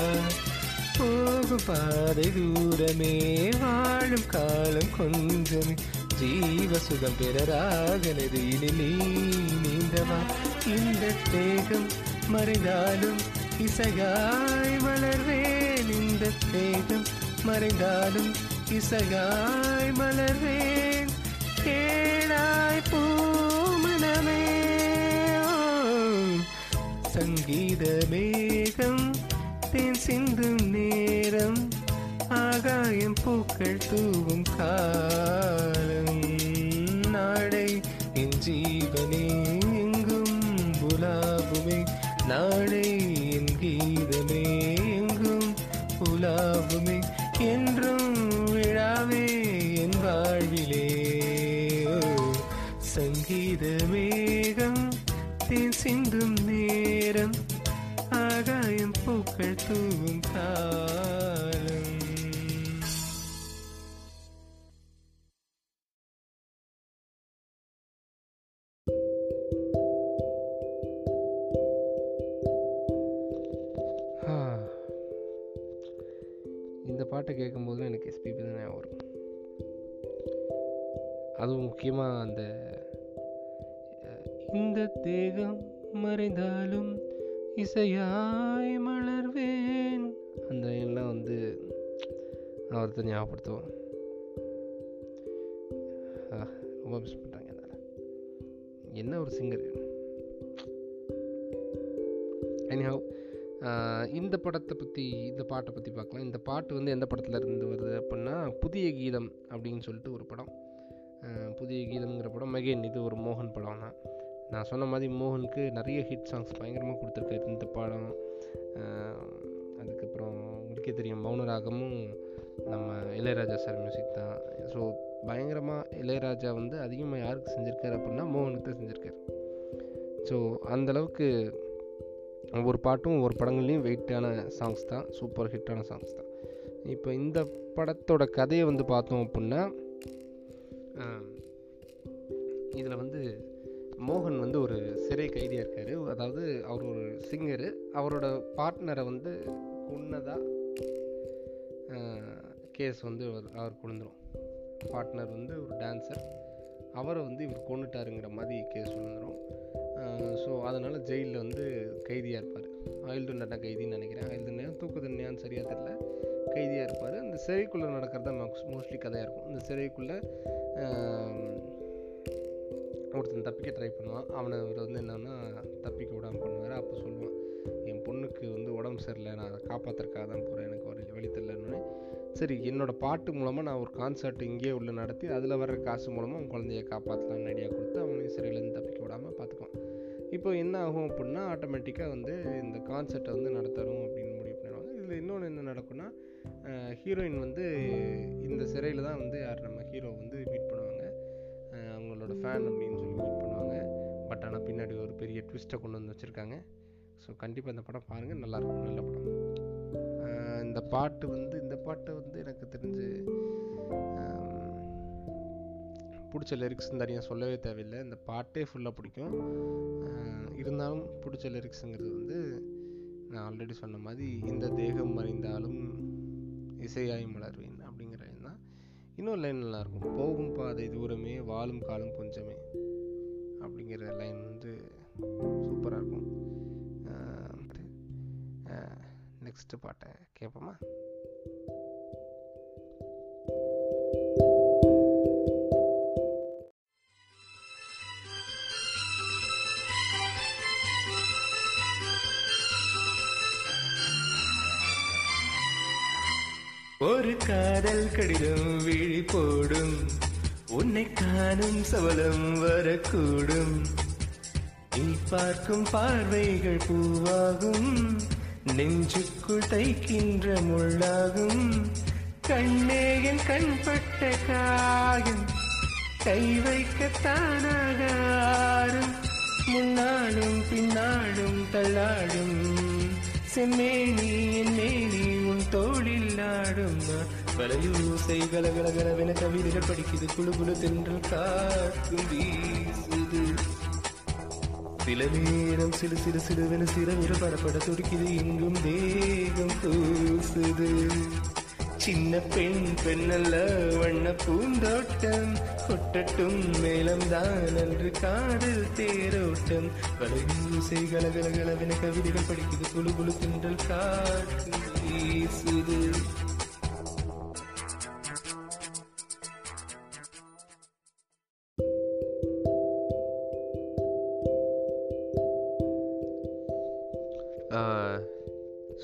போகும் பாதை தூரமே வாழும் காலம் கொஞ்சமே ஜீவ சுகம் பெறராக நதியில் நீ நீந்தவா? இந்த தேகம் மறைந்தாலும் இசையாய் வளர்வேன். இந்த தேகம் மறைந்தாலும் இசையாய் மலர்வேன் கேளாய் பூமணமே சங்கீத மேகம் தேன் சிந்தும் நேரம் ஆகாயம் பூக்கள் தூவும் காலம். நாடை என் ஜீவனே எங்கும் புலாவுமே நாடை என் கீதமே எங்கும் உலாவுமே. பூக்கள் தூவும் காலம் பற்றி இந்த பாட்டை பற்றி பார்க்கலாம். இந்த பாட்டு வந்து எந்த படத்தில் இருந்து வருது அப்படின்னா புதிய கீதம் அப்படின்னு சொல்லிட்டு ஒரு படம். புதிய கீதம்ங்கிற படம் மகேன். இது ஒரு மோகன் படம் தான். நான் சொன்ன மாதிரி மோகனுக்கு நிறைய ஹிட் சாங்ஸ் பயங்கரமாக கொடுத்துருக்காரு இந்த படம். அதுக்கப்புறம் உங்களுக்கே தெரியும் மௌனராகமும் நம்ம இளையராஜா சார் மியூசிக் தான். ஸோ பயங்கரமாக இளையராஜா வந்து அதிகமாக யாருக்கு செஞ்சுருக்காரு அப்படின்னா மோகனுக்கு தான் செஞ்சுருக்காரு. ஸோ அந்தளவுக்கு ஒவ்வொரு பாட்டும் ஒவ்வொரு படங்கள்லேயும் வெயிட்டான சாங்ஸ் தான் சூப்பர் ஹிட்டான சாங்ஸ் தான். இப்போ இந்த படத்தோட கதையை வந்து பார்த்தோம் அப்படின்னா இதில் வந்து மோகன் வந்து ஒரு சிறை கைதியாக இருக்கார். அதாவது அவர் ஒரு சிங்கரு அவரோட பார்ட்னரை வந்து கொன்னதாக கேஸ் வந்து அவர் அவர் பார்ட்னர் வந்து ஒரு டான்ஸர் அவரை வந்து இவர் கொண்டுட்டாருங்கிற மாதிரி கேஸ் விழுந்துடும் ஸோ அதனால் ஜெயிலில் வந்து கைதியாக இருப்பார். ஆயுள் தண்டனை கைதின்னு நினைக்கிறேன். ஆயுள் தண்டனை தூக்கு தண்டனையான்னு சரியாக தெரில கைதியாக இருப்பார். அந்த சிறைக்குள்ளே நடக்கிறது தான் மோஸ்ட்லி கதையாக இருக்கும். இந்த சிறைக்குள்ளே ஒருத்தன் தப்பிக்க ட்ரை பண்ணுவான். அவனை இவர் வந்து என்னென்னா தப்பிக்க விடாமல் பண்ணுவார். அப்போ சொல்லுவான் என் பொண்ணுக்கு வந்து உடம்பு சரியில்லை. நான் அதை காப்பாற்றுறக்காக தான் போகிறேன் எனக்கு ஒரு வழி தெரியலன்னு. சரி என்னோடய பாட்டு மூலமாக நான் ஒரு கான்சர்ட் இங்கேயே உள்ள நடத்தி அதில் வர்ற காசு மூலமாக அவன் குழந்தைய காப்பாற்றலான்னு ஐடியா கொடுத்து அவனையும் சிறையிலேருந்து தப்பிக்க இப்போ என்ன ஆகும் அப்படின்னா ஆட்டோமேட்டிக்காக வந்து இந்த கான்சர்ட்டை வந்து நடத்தணும் அப்படின்னு முடிவு பண்ணிடுவாங்க. இதில் இன்னொன்று என்ன நடக்கும்னா ஹீரோயின் வந்து இந்த சிறையில் தான் வந்து யார் நம்ம ஹீரோ வந்து மீட் பண்ணுவாங்க. அவங்களோட ஃபேன் அப்படின்னு சொல்லி மீட் பண்ணுவாங்க. பட் ஆனால் பின்னாடி ஒரு பெரிய ட்விஸ்ட்டை கொண்டு வந்து வச்சுருக்காங்க. ஸோ கண்டிப்பாக இந்த படம் பாருங்கள் நல்லாயிருக்கும் நல்ல படம். இந்த பாட்டு வந்து இந்த பாட்டு வந்து எனக்கு தெரிஞ்சு பிடிச்ச லிரிக்ஸ்ன்னு தனியாக சொல்லவே தேவையில்லை. இந்த பாட்டே ஃபுல்லாக பிடிக்கும். இருந்தாலும் பிடிச்ச லிரிக்ஸுங்கிறது வந்து நான் ஆல்ரெடி சொன்ன மாதிரி இந்த தேகம் மறைந்தாலும் இசையாய் மலர்வேன் அப்படிங்கிற லைன் தான். இன்னொரு லைன் நல்லாயிருக்கும். போகும் பாதை தூரமே வாழும் காலம் கொஞ்சமே அப்படிங்கிற லைன் வந்து சூப்பராக இருக்கும். நெக்ஸ்ட்டு பாட்டை கேட்போமா? ஒரு காதல் கடிதம் விழி போடும். உன்னை காணும் சவலம் வரக்கூடும். நீ பார்க்கும் பார்வைகள் பூவாகும். நெஞ்சுக்குள் தைக்கின்ற முள்ளாகும். கண்ணே கண்பட்ட காயம். கை வைக்க தானாக ஆறும். முன்னாலும் பின்னாலும் தள்ளாடும். செம்மேனி என் மேனி தோளில் ஆடும் வலையூசை கலகலகலவென கவிதைகள் படிக்குது. குழு குழு தென்றல் காற்றும் வீசுது. சில நேரம் சிறு சிறு சிறுவென சிறவிர படப்பட துடிக்குது. இங்கும் தேகம் பூசுது. சின்ன பெண் பெண்ணல்ல வண்ண பூந்தோட்டம். கொட்டட்டும் மேலம்தான் அன்று காதல் தேரோட்டம். வலையூசை கலகலகலவென கவிதைகள் படிக்குது. குழு குழு தின்றல் காற்று வீசுது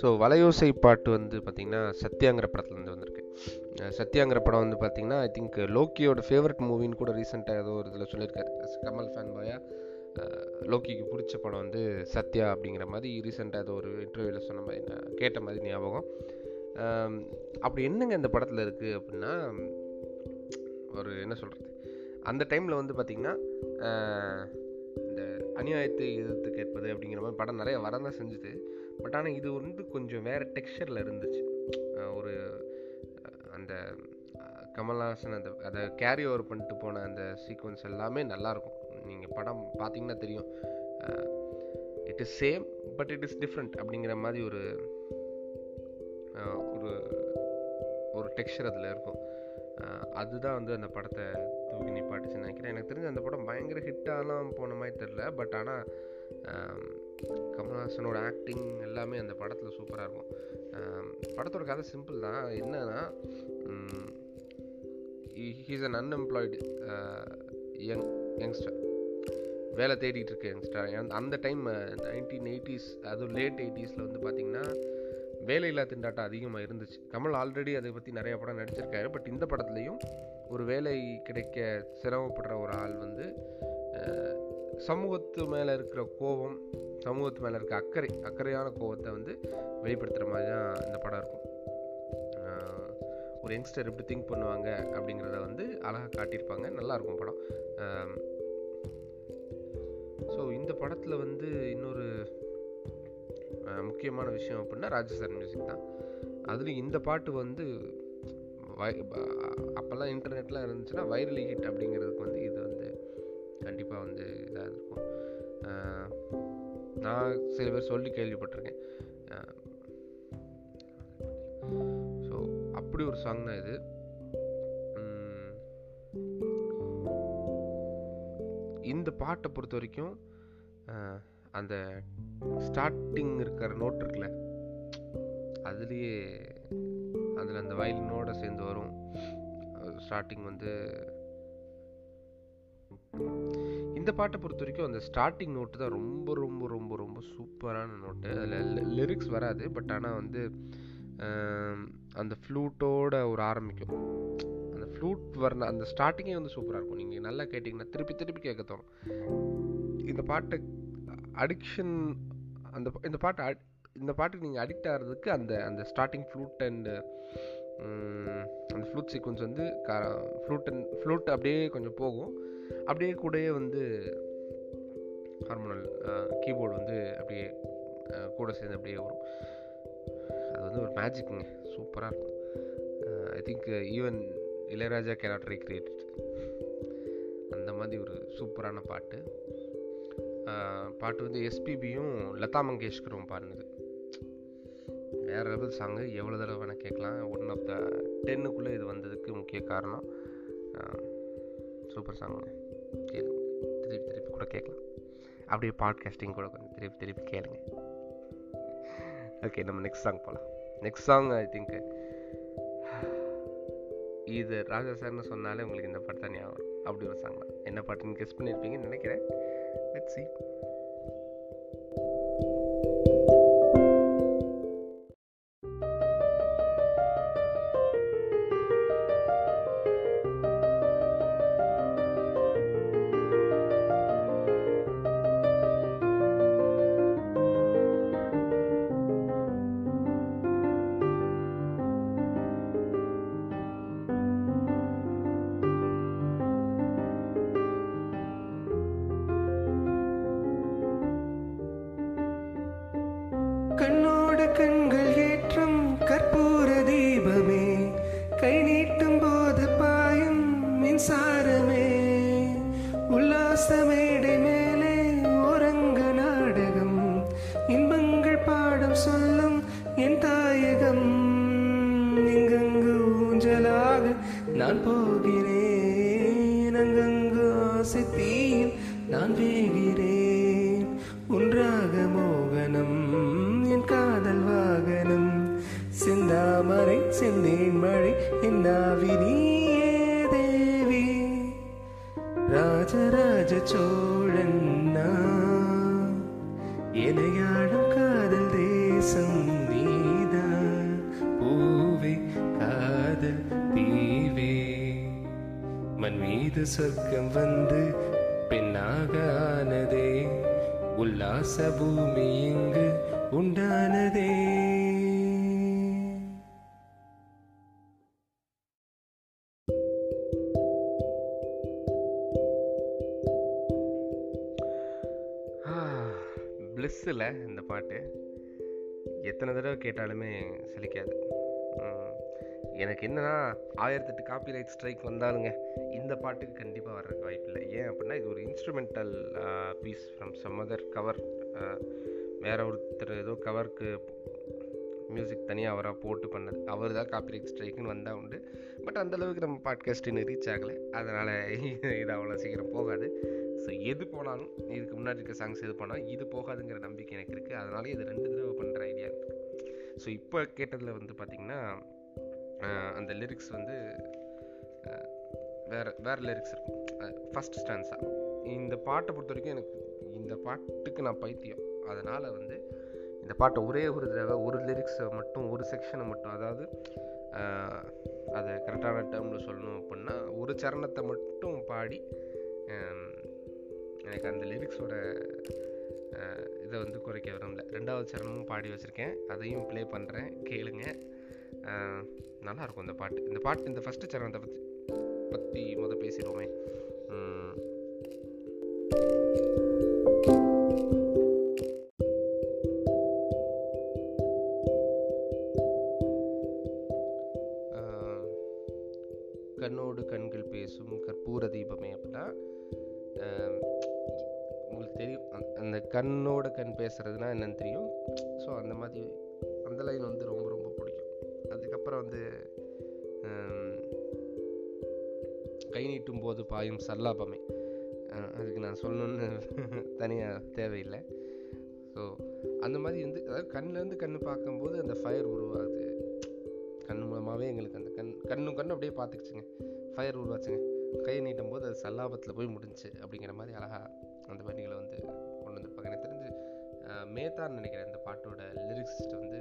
ஸோ வலையோசை பாட்டு வந்து பார்த்திங்கன்னா சத்யாங்கிற படத்துலேருந்து வந்திருக்கு. சத்யாங்கிற படம் வந்து பார்த்திங்கன்னா ஐ திங்க் லோக்கியோட ஃபேவரட் மூவின்னு கூட ரீசெண்டாக ஏதோ ஒரு இதில் சொல்லியிருக்காரு. கமல் ஃபேன் பாயா லோக்கிக்கு பிடிச்ச படம் வந்து சத்யா அப்படிங்கிற மாதிரி ரீசெண்டாக அது ஒரு இன்டர்வியூவில் சொன்ன மாதிரி நான் கேட்ட மாதிரி ஞாபகம். அப்படி என்னங்க இந்த படத்தில் இருக்குது அப்படின்னா ஒரு என்ன சொல்கிறது அந்த டைமில் வந்து பார்த்திங்கன்னா இந்த அநியாயத்தை எதிர்த்து கேட்பது அப்படிங்கிற மாதிரி படம் நிறைய வரதான் செஞ்சுது. பட் ஆனால் இது வந்து கொஞ்சம் வேறு டெக்ஸ்டரில் இருந்துச்சு. ஒரு அந்த கமல்ஹாசன் அந்த அதை கேரி ஓவர் பண்ணிட்டு போன அந்த சீக்வன்ஸ் எல்லாமே நல்லாயிருக்கும் நீங்கள் படம் பார்த்தீங்கன்னா தெரியும். It is same but it is different அப்படிங்கிற மாதிரி ஒரு ஒரு ஒரு டெக்ஸ்சர் அதில் இருக்கும். அதுதான் வந்து அந்த படத்தை தூக்கி நிப்பாட்டுச்சுன்னு நினைக்கிறேன். எனக்கு தெரிஞ்ச அந்த படம் பயங்கர ஹிட்டாலாம் போன மாதிரி தெரில பட் ஆனால் கமல்ஹாசனோட ஆக்டிங் எல்லாமே அந்த படத்தில் சூப்பராக இருக்கும். படத்தோட கதை சிம்பிள் தான். என்னன்னா he's an unemployed young youngster வேலை தேடிட்டு இருக்கேன் அந்த டைம் நைன்டீன் எயிட்டிஸ் அதுவும் லேட் எயிட்டிஸில் வந்து பார்த்திங்கன்னா வேலையில்லா திண்டாட்டம் அதிகமாக இருந்துச்சு. கமல் ஆல்ரெடி அதை பற்றி நிறைய படம் நடிச்சிருக்காரு. பட் இந்த படத்துலையும் ஒரு வேலை கிடைக்க சிரமப்படுற ஒரு ஆள் வந்து சமூகத்து மேலே இருக்கிற கோபம் சமூகத்து மேலே இருக்க அக்கறை அக்கறையான கோபத்தை வந்து வெளிப்படுத்துகிற மாதிரி தான் இந்த படம் இருக்கும். ஒரு யங்ஸ்டர் எப்படி திங்க் பண்ணுவாங்க அப்படிங்கிறத வந்து அழகாக காட்டியிருப்பாங்க. நல்லாயிருக்கும் படம். ஸோ இந்த படத்தில் வந்து இன்னொரு முக்கியமான விஷயம் அப்படின்னா ராஜஸ்தான் மியூசிக் தான். அதுலேயும் இந்த பாட்டு வந்து வை அப்போல்லாம் இன்டர்நெட்லாம் இருந்துச்சுன்னா வைரலி ஹிட் அப்படிங்கிறதுக்கு வந்து இது வந்து கண்டிப்பாக வந்து இதாக இருக்கும். நான் சில பேர் சொல்லி கேள்விப்பட்டிருக்கேன். ஸோ அப்படி ஒரு சாங் தான் இது. இந்த பாட்டை பொறுத்த வரைக்கும் அந்த ஸ்டார்டிங் இருக்கிற நோட் இருக்குல்ல அதுலேயே அதில் அந்த வயலினோட சேர்ந்து வரும். ஸ்டார்டிங் வந்து இந்த பாட்டை பொறுத்த வரைக்கும் அந்த ஸ்டார்டிங் நோட்டு தான் ரொம்ப ரொம்ப ரொம்ப ரொம்ப சூப்பரான நோட்டு அதில் லிரிக்ஸ் வராது பட் ஆனால் வந்து அந்த ஃப்ளூட்டோட ஒரு ஆரம்பிக்கும். ஃப்ளூட் வர்ண அந்த ஸ்டார்டிங்கே வந்து சூப்பராக இருக்கும். நீங்கள் நல்லா கேட்டிங்கன்னா திருப்பி திருப்பி கேட்க தோணும். இந்த பாட்டு அடிக்ஷன் அந்த இந்த பாட்டு அட்- இந்த பாட்டுக்கு நீங்கள் அடிக்ட் ஆகிறதுக்கு அந்த அந்த ஸ்டார்டிங் ஃப்ளூட் அண்டு அந்த ஃப்ளூட் சீக்வன்ஸ் வந்து ஃப்ளூட் அண்ட் ஃப்ளூட் அப்படியே கொஞ்சம் போகும். அப்படியே கூடயே வந்து ஹார்மோனல் கீபோர்டு வந்து அப்படியே கூட சேர்ந்து அப்படியே வரும். அது வந்து ஒரு மேஜிக்குங்க சூப்பராக இருக்கும். I think even Ilaiyaraaja cannot recreate அந்த மாதிரி ஒரு சூப்பரான பாட்டு. பாட்டு வந்து எஸ்பிபியும் லதா மங்கேஷ்கரும் பாடினது. வேறு லெவல் சாங்கு எவ்வளோ தடவை வேணால் கேட்கலாம். ஒன் ஆஃப் த டென்னுக்குள்ளே இது வந்ததுக்கு முக்கிய காரணம் சூப்பர் சாங் கேளுங்க திருப்பி திருப்பி கூட கேட்கலாம். அப்படியே பாட்காஸ்டிங் கூட கொஞ்சம் திருப்பி திருப்பி கேளுங்க. ஓகே நம்ம நெக்ஸ்ட் சாங் போகலாம் நெக்ஸ்ட் சாங் ஐ திங்க் இது ராஜா சார்னு சொன்னாலே உங்களுக்கு இந்த பாட்டு தான் ஞாபகம் அப்படி ஒரு சாங் தான். என்ன பாட்டுன்னு கெஸ் பண்ணியிருப்பீங்கன்னு நினைக்கிறேன். லெட் சி போகிறேன். அங்கங்கு ஆசை தீயில் நான் வேகிறேன். ஒன்றாக மோகனம் என் காதல் வாகனம். சிந்தாமரை சிந்தேன் மழை என்னாவினியே தேவி. ராஜராஜ சோழன் நான். இணையாடும் காதல் தேசம். மீது சொர்க்கம் வந்து பெண்ணாக ஆனதே உல்லாச பூமி இங்கு உண்டானதே. பிளிஸ்ஸில் இந்த பாட்டு. எத்தனை தடவை கேட்டாலுமே சலிக்காது. எனக்கு என்னன்னா ஆயிரத்தெட்டு காப்பி ரைட் ஸ்ட்ரைக் வந்தாலுங்க இந்த பாட்டுக்கு கண்டிப்பாக வர்றதுக்கு வாய்ப்பில்லை ஏன் அப்படின்னா இது ஒரு instrumental piece from some other cover வேற ஒருத்தர் ஏதோ கவருக்கு மியூசிக் தனியாக அவராக போட்டு பண்ணது. அவர் தான் காப்பிரைட் ஸ்ட்ரைக்குன்னு வந்தால் உண்டு. பட் அந்தளவுக்கு நம்ம பாட்காஸ்ட் இன்னும் ரீச் ஆகலை. அதனால் இது அவ்வளோ சீக்கிரம் போகாது. ஸோ எது போனாலும் இதுக்கு முன்னாடி இருக்க சாங்ஸ் எது போனாலும் இது போகாதுங்கிற நம்பிக்கை எனக்கு இருக்குது அதனால இது ரெண்டு தடவை பண்ணுற ஐடியா இருக்குது ஸோ இப்போ கேட்டதில் வந்து பார்த்திங்கன்னா அந்த லிரிக்ஸ் வந்து வேறு வேற லிரிக்ஸ் இருக்கும். ஃபஸ்ட் ஸ்டான்ஸா இந்த பாட்டை பொறுத்த வரைக்கும் எனக்கு இந்த பாட்டுக்கு நான் பைத்தியம். அதனால் வந்து இந்த பாட்டை ஒரே ஒரு தடவை ஒரு லிரிக்ஸை மட்டும் ஒரு செக்ஷனை மட்டும் அதாவது அதை கரெக்டான டேர்மில் சொல்லணும் அப்படின்னா ஒரு சரணத்தை மட்டும் பாடி எனக்கு அந்த லிரிக்ஸோட இதை வந்து குறைக்க விரும்பல. ரெண்டாவது சரணமும் பாடி வச்சுருக்கேன். அதையும் ப்ளே பண்ணுறேன் கேளுங்க. நல்லாயிருக்கும் இந்த பாட்டு. இந்த பாட்டு இந்த ஃபஸ்ட்டு சரணத்தை பற்றி பற்றி முதல் பேசிடுவோமே. கண்ணோடு கண்கள் பேசும் கற்பூர தீபமே அப்படின்னா உங்களுக்கு தெரியும். அந்த- கண்ணோட கண் பேசுறதுனா என்னன்னு தெரியும். ஸோ அந்த மாதிரி அந்த லைன் வந்து ரொம்ப ரொம்ப அதுக்கப்புறம் வந்து கை நீட்டும் போது பாயும் சல்லாபமே. அதுக்கு நான் சொல்லணும்னு தனியாக தேவையில்லை. ஸோ அந்த மாதிரி வந்து அதாவது கண்ணிலேருந்து கண் பார்க்கும்போது அந்த ஃபயர் உருவாகுது. கண் மூலமாகவே எங்களுக்கு அந்த கண் கண்ணும் கண்ணும் அப்படியே பார்த்துக்குச்சுங்க. ஃபயர் உருவாச்சுங்க. கையை நீட்டும் போது அது சல்லாபத்தில் போய் முடிஞ்சுச்சு அப்படிங்கிற மாதிரி அழகாக அந்த வரிகளை வந்து கொண்டு வந்திருப்பாங்க. எனக்கு தெரிஞ்சு மேத்தான்னு நினைக்கிறேன் இந்த பாட்டோட லிரிக்ஸிஸ்ட் வந்து.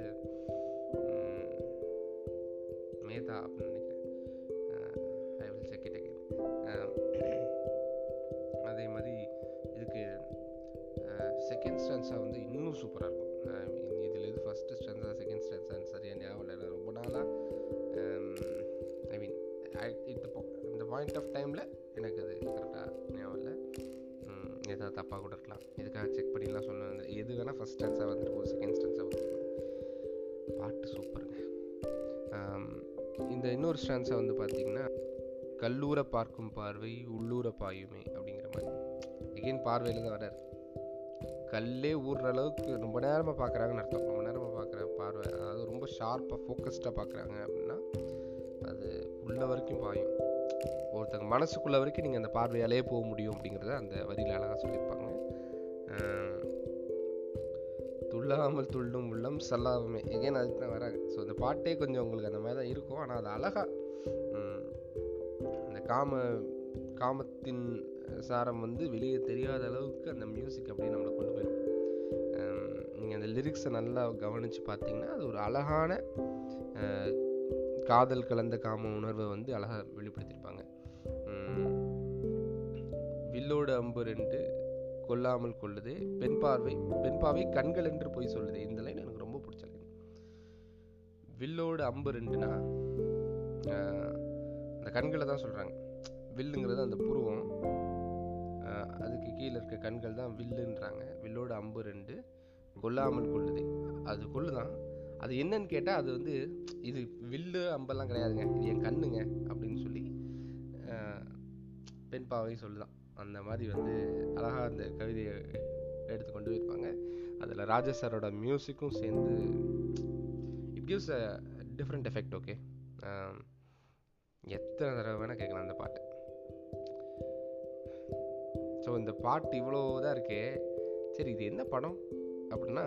மேத்தா அப்படின்னு நினைக்கிறேன் I will check it again அதே மாதிரி இதுக்கு செகண்ட் ஸ்டான்ஸாக வந்து இன்னும் சூப்பராக இருக்கும் இதில் இது ஃபஸ்ட்டு ஸ்டான்ஸாக செகண்ட் ஸ்டான்ஸான்னு சரியாக ஞாபகம் இல்லை ரொம்ப நாளாக ஐ மீன் இந்த இந்த பாயிண்ட் ஆஃப் டைமில் எனக்கு அது கரெக்டாக ஞாபகம் இல்லை ஏதாவது தப்பாக கூட இருக்கலாம் இதுக்காக செக் பண்ணிலாம் சொல்லணும் எது வேணால் ஃபஸ்ட் ஸ்டான்ஸாக வந்துட்டு போகுது செகண்ட் ஸ்டான்ஸாக வந்துருக்கும் பாட்டு சூப்பருங்க இந்த இன்னொரு ஸ்டான்ஸாக வந்து பார்த்தீங்கன்னா கல்லூரை பார்க்கும் பார்வை உள்ளூர பாயுமே அப்படிங்கிற மாதிரி. எகெயின் பார்வையில் தான் வராரு கல்லே ஊடுற அளவுக்கு ரொம்ப நேரமாக பார்க்குறாங்கன்னு அர்த்தம். ரொம்ப நேரமாக பார்க்குற பார்வை அதாவது ரொம்ப ஷார்ப்பாக ஃபோக்கஸ்டாக பார்க்குறாங்க அப்படின்னா அது உள்ள வரைக்கும் பாயும். ஒருத்தங்க மனசுக்குள்ள வரைக்கும் நீங்கள் அந்த பார்வையாலே போக முடியும் அப்படிங்கிறத அந்த வரியில் அழகாக சொல்லியிருப்பாங்க. துள்ளாமல் துள்ளும் உள்ளம் சல்லாமே எகேன் அதுக்கு தான் வராங்க ஸோ அந்த பாட்டே கொஞ்சம் உங்களுக்கு அந்த மாதிரி தான் இருக்கும். ஆனால் அது அழகாக அந்த காம காமத்தின் சாரம் வந்து வெளியே தெரியாத அளவுக்கு அந்த மியூசிக் அப்படியே நம்மளை கொண்டு போயிடும். நீங்கள் அந்த லிரிக்ஸை நல்லா கவனித்து பார்த்தீங்கன்னா அது ஒரு அழகான காதல் கலந்த காம உணர்வை வந்து அழகாக வெளிப்படுத்தியிருப்பாங்க. வில்லோட அம்பு ரெண்டு கொல்லாமல் கொள்ளுது பெண் பார்வை பெண் பார்வை கண்கள் என்று போய் சொல்லுது. இந்த லைன் எனக்கு ரொம்ப பிடிச்ச லைன் வில்லோடு அம்பு ரெண்டுனா அந்த கண்களை தான் சொல்கிறாங்க வில்லுங்கிறது அந்த புருவம். அதுக்கு கீழே இருக்க கண்கள் தான் வில்லுன்றாங்க. வில்லோட அம்பு ரெண்டு கொல்லாமல் கொள்ளுது அது கொள்ளுதான் அது என்னன்னு கேட்டால் அது வந்து இது வில்லு அம்பெல்லாம் கிடையாதுங்க. இது என் கண்ணுங்க அப்படின்னு சொல்லி பெண் பாவை சொல்லுதான். அந்த மாதிரி வந்து அழகாக அந்த கவிதையை எடுத்து கொண்டு போயிருப்பாங்க. அதில் ராஜா சாரோட மியூசிக்கும் சேர்ந்து it gives a different effect okay எத்தனை தடவை வேணால் கேட்கலாம் அந்த பாட்டு. ஸோ இந்த பாட்டு இவ்வளோ தான் இருக்கே. சரி இது என்ன படம்? அப்படின்னா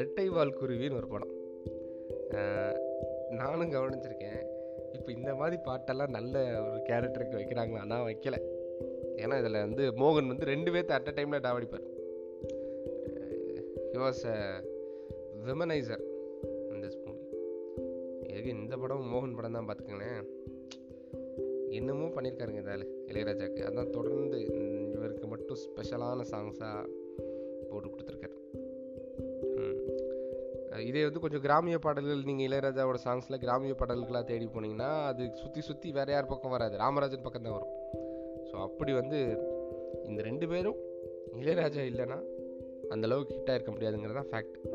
ரெட்டை வால் குருவின்னு ஒரு படம். நானும் கவனிச்சிருக்கேன். இப்போ இந்த மாதிரி பாட்டெல்லாம் நல்ல ஒரு கேரக்டருக்கு வைக்கிறாங்களா? நான் வைக்கல. ஏன்னா இதில் வந்து மோகன் வந்து ரெண்டு பேர்த்து அட் அ டைமில் டாவடிப்பார் ஹி வாஸ் அ விமனைசர் இந்த மூவி எதுக்கு இந்த படம் மோகன் படம் தான் பார்த்துக்கங்களேன். என்னமோ பண்ணியிருக்காருங்க இதால் இளையராஜாக்கு. அதான் தொடர்ந்து இவருக்கு மட்டும் ஸ்பெஷலான சாங்ஸாக போட்டு கொடுத்துருக்காரு. இதே வந்து கொஞ்சம் கிராமிய பாடல்கள் நீங்கள் இளையராஜாவோட சாங்ஸில் கிராமிய பாடல்களாக தேடி போனீங்கன்னா அது சுற்றி சுற்றி வேற யார் பக்கம் வராது. ராமராஜன் பக்கம் தான் வரும். ஸோ அப்படி வந்து இந்த ரெண்டு பேரும் இளையராஜா இல்லைன்னா அந்த அளவுக்கு ஹிட்டாக இருக்க முடியாதுங்கிறது தான் ஃபேக்ட்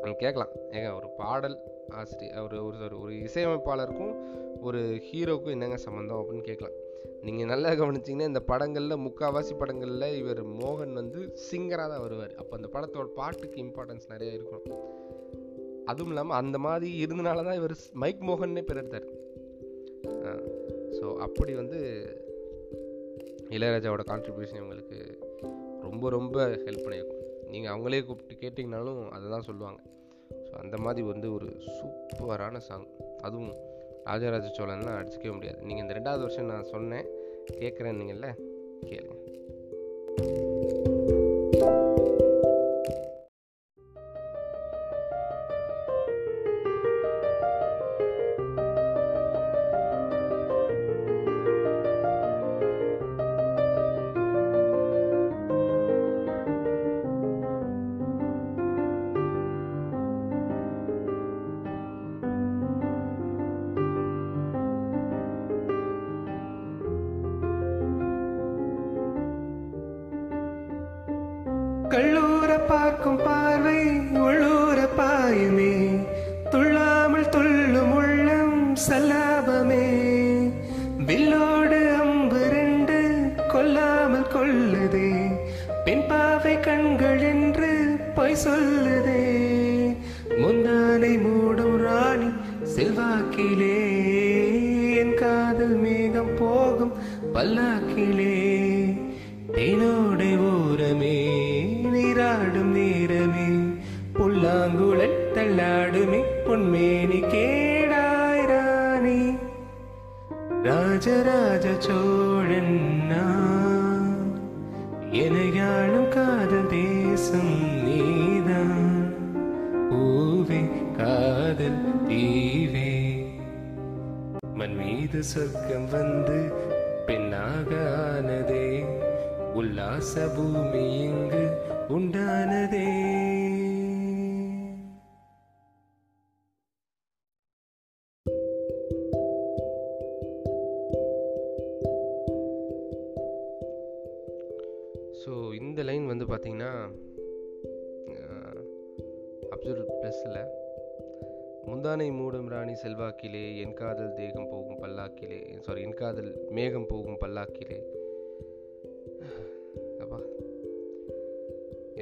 நம்ம கேட்கலாம். ஏங்க ஒரு பாடல் ஆசிரியர் ஒரு ஒரு ஒரு- இசையமைப்பாளருக்கும் ஒரு ஹீரோக்கும் என்னங்க சம்மந்தம் அப்படின்னு கேட்கலாம். நீங்கள் நல்லா கவனிச்சிங்கன்னா இந்த படங்களில் முக்காவாசி படங்களில் இவர் மோகன் வந்து சிங்கராக தான் வருவார். அப்போ அந்த படத்தோட பாட்டுக்கு இம்பார்ட்டன்ஸ் நிறைய இருக்கும். அதுவும் இல்லாமல் அந்த மாதிரி இருந்தனால தான் இவர் மைக் மோகன்னே பேர் எடுத்தார். ஸோ அப்படி வந்து இளையராஜாவோட கான்ட்ரிபியூஷன் இவங்களுக்கு ரொம்ப ரொம்ப ஹெல்ப் பண்ணியிருக்கும். நீங்கள் அவங்களே கூப்பிட்டு கேட்டிங்கனாலும் அதை தான் சொல்லுவாங்க. ஸோ அந்த மாதிரி வந்து ஒரு சூப்பரான சாங் அதுவும் ராஜராஜ சோழன்லாம் அடிச்சிக்கவே முடியாது. நீங்கள் இந்த ரெண்டாவது வருஷம் நான் சொன்னேன் கேட்குறேன் நீங்கள்ல கேளுங்க.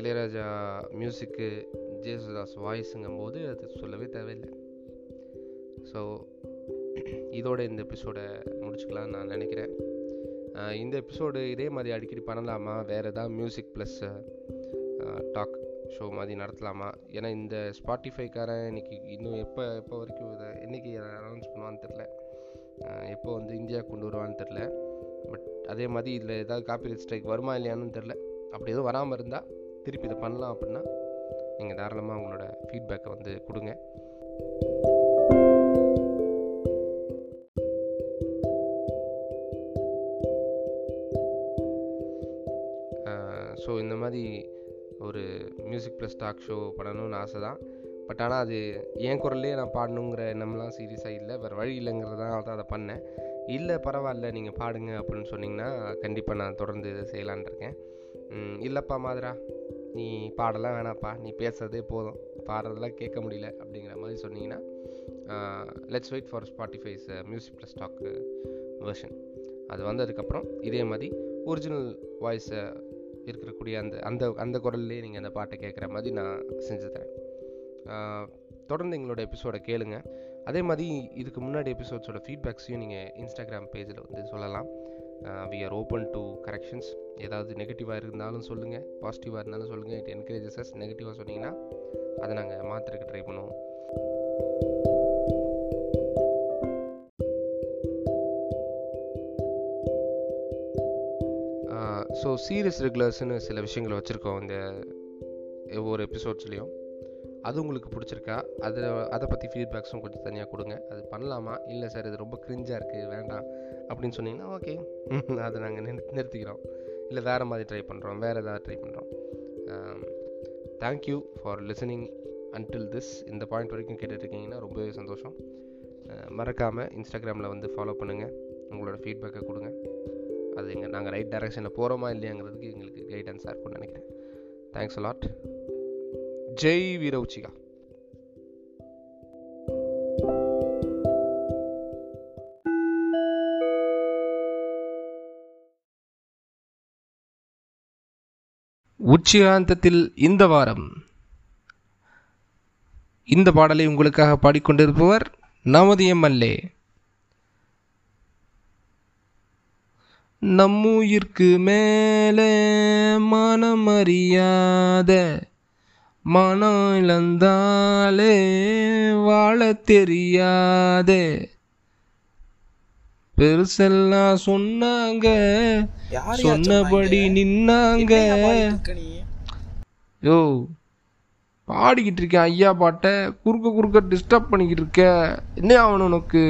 இளையராஜா மியூசிக்கு ஜேசுதாஸ் வாய்ஸுங்கும் போது அது சொல்லவே தேவையில்லை. ஸோ இதோட இந்த எபிசோடை முடிச்சுக்கலாம்னு நான் நினைக்கிறேன். இந்த எபிசோடு இதே மாதிரி அடிக்கடி பண்ணலாமா? வேறு ஏதாவது மியூசிக் ப்ளஸ் டாக் ஷோ மாதிரி நடத்தலாமா? ஏன்னா இந்த ஸ்பாட்டிஃபைக்காரன் இன்னைக்கு இன்னும் எப்போ எப்போ வரைக்கும் இதை என்னைக்கு அனௌன்ஸ் பண்ணுவான்னு தெரில எப்போ வந்து இந்தியா கொண்டு வருவான்னு தெரில பட் அதே மாதிரி இதில் ஏதாவது காப்பிரைட் ஸ்ட்ரைக் வருமா இல்லையான்னு தெரில அப்படி எதுவும் வராமல் இருந்தால் திருப்பி இதை பண்ணலாம் அப்படின்னா நீங்கள் தாராளமாக உங்களோட ஃபீட்பேக்கை வந்து கொடுங்க. ஸோ இந்த மாதிரி ஒரு மியூசிக் ப்ளஸ் டாக் ஷோ பண்ணணும்னு ஆசை தான் பட் ஆனால் அது என் குரல்லே நான் பாடணுங்கிற எண்ணம்லாம் சீரியஸாக இல்லை. வேறு வழி இல்லைங்கிறதுனால தான் அதை பண்ணேன். இல்லை பரவாயில்ல நீங்கள் பாடுங்க அப்படின்னு சொன்னீங்கன்னா கண்டிப்பாக நான் தொடர்ந்து இதை செய்யலான் இருக்கேன். இல்லைப்பா மாதிரா நீ பாடலாம் வேணாப்பா நீ பேசுறதே போதும். பாடுறதெல்லாம் கேட்க முடியல அப்படிங்கிற மாதிரி சொன்னீங்கன்னா let's wait for Spotify's music plus stock version அது வந்ததுக்கப்புறம் இதே மாதிரி ஒரிஜினல் வாய்ஸை இருக்கக்கூடிய அந்த அந்த அந்த குரல்லே நீங்கள் அந்த பாட்டை கேட்குற மாதிரி நான் செஞ்சு தரேன். தொடர்ந்து எங்களோட எபிசோடை கேளுங்கள் அதே மாதிரி இதுக்கு முன்னாடி எபிசோட்ஸோட ஃபீட்பேக்ஸையும் நீங்கள் இன்ஸ்டாகிராம் பேஜில் வந்து சொல்லலாம். We are open to corrections ஏதாவது நெகட்டிவாக இருந்தாலும் சொல்லுங்கள் பாசிட்டிவாக இருந்தாலும் சொல்லுங்கள் இட் என்கரேஜஸ் நெகட்டிவாக சொன்னீங்கன்னா அதை நாங்கள் மாற்றுறதுக்கு ட்ரை பண்ணுவோம். ஸோ சீரியஸ் ரெகுலர்ஸ்னு சில விஷயங்கள் வச்சுருக்கோம் இந்த ஒவ்வொரு எபிசோட்ஸ்லேயும் அது உங்களுக்கு பிடிச்சிருக்கா? அதை அதை பற்றி ஃபீட்பேக்ஸும் கொஞ்சம் தனியாக கொடுங்க. அது பண்ணலாமா? இல்லை சார் இது ரொம்ப க்ரிஞ்சாக இருக்குது வேண்டாம். அப்படின்னு சொன்னீங்கன்னா ஓகே அதை நாங்கள் நிறு நிறுத்திக்கிறோம். இல்லை வேறு மாதிரி ட்ரை பண்ணுறோம் வேறு ஏதாவது ட்ரை பண்ணுறோம் thank you for listening until this இந்த பாயிண்ட் வரைக்கும் கேட்டுட்ருக்கீங்கன்னா ரொம்பவே சந்தோஷம். மறக்காமல் இன்ஸ்டாகிராமில் வந்து ஃபாலோ பண்ணுங்கள் உங்களோட ஃபீட்பேக்கை கொடுங்க. அது எங்கள் நாங்கள் ரைட் டைரக்ஷனில் போகிறோமா இல்லையாங்கிறதுக்கு எங்களுக்கு கைடன்ஸாக இருக்கும்னு நினைக்கிறேன். தேங்க்ஸ் அலாட் ஜெய் வீரவுச்சிகா உச்சிகாந்தத்தில் இந்த வாரம் இந்த பாடலை உங்களுக்காக பாடிக்கொண்டிருப்பவர் நமது எம்எல்ஏ நம்முயிர்க்கு மேலே மனம் அறியாத மனம் இழந்தாலே வாழ தெரியாதே. பெருசெல்லாம் சொன்னாங்க சொன்னபடி? நின்னாங்க. யோ பாடிக்கிட்டு இருக்கேன் ஐயா பாட்டை குறுக்க குறுக்க டிஸ்டர்ப் பண்ணிக்கிட்டு இருக்க. என்ன ஆகணும் உனக்கு?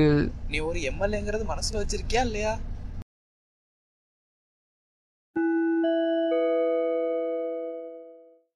நீ ஒரு எம்எல்ஏங்கிறது மனசுல வச்சிருக்கியா இல்லையா?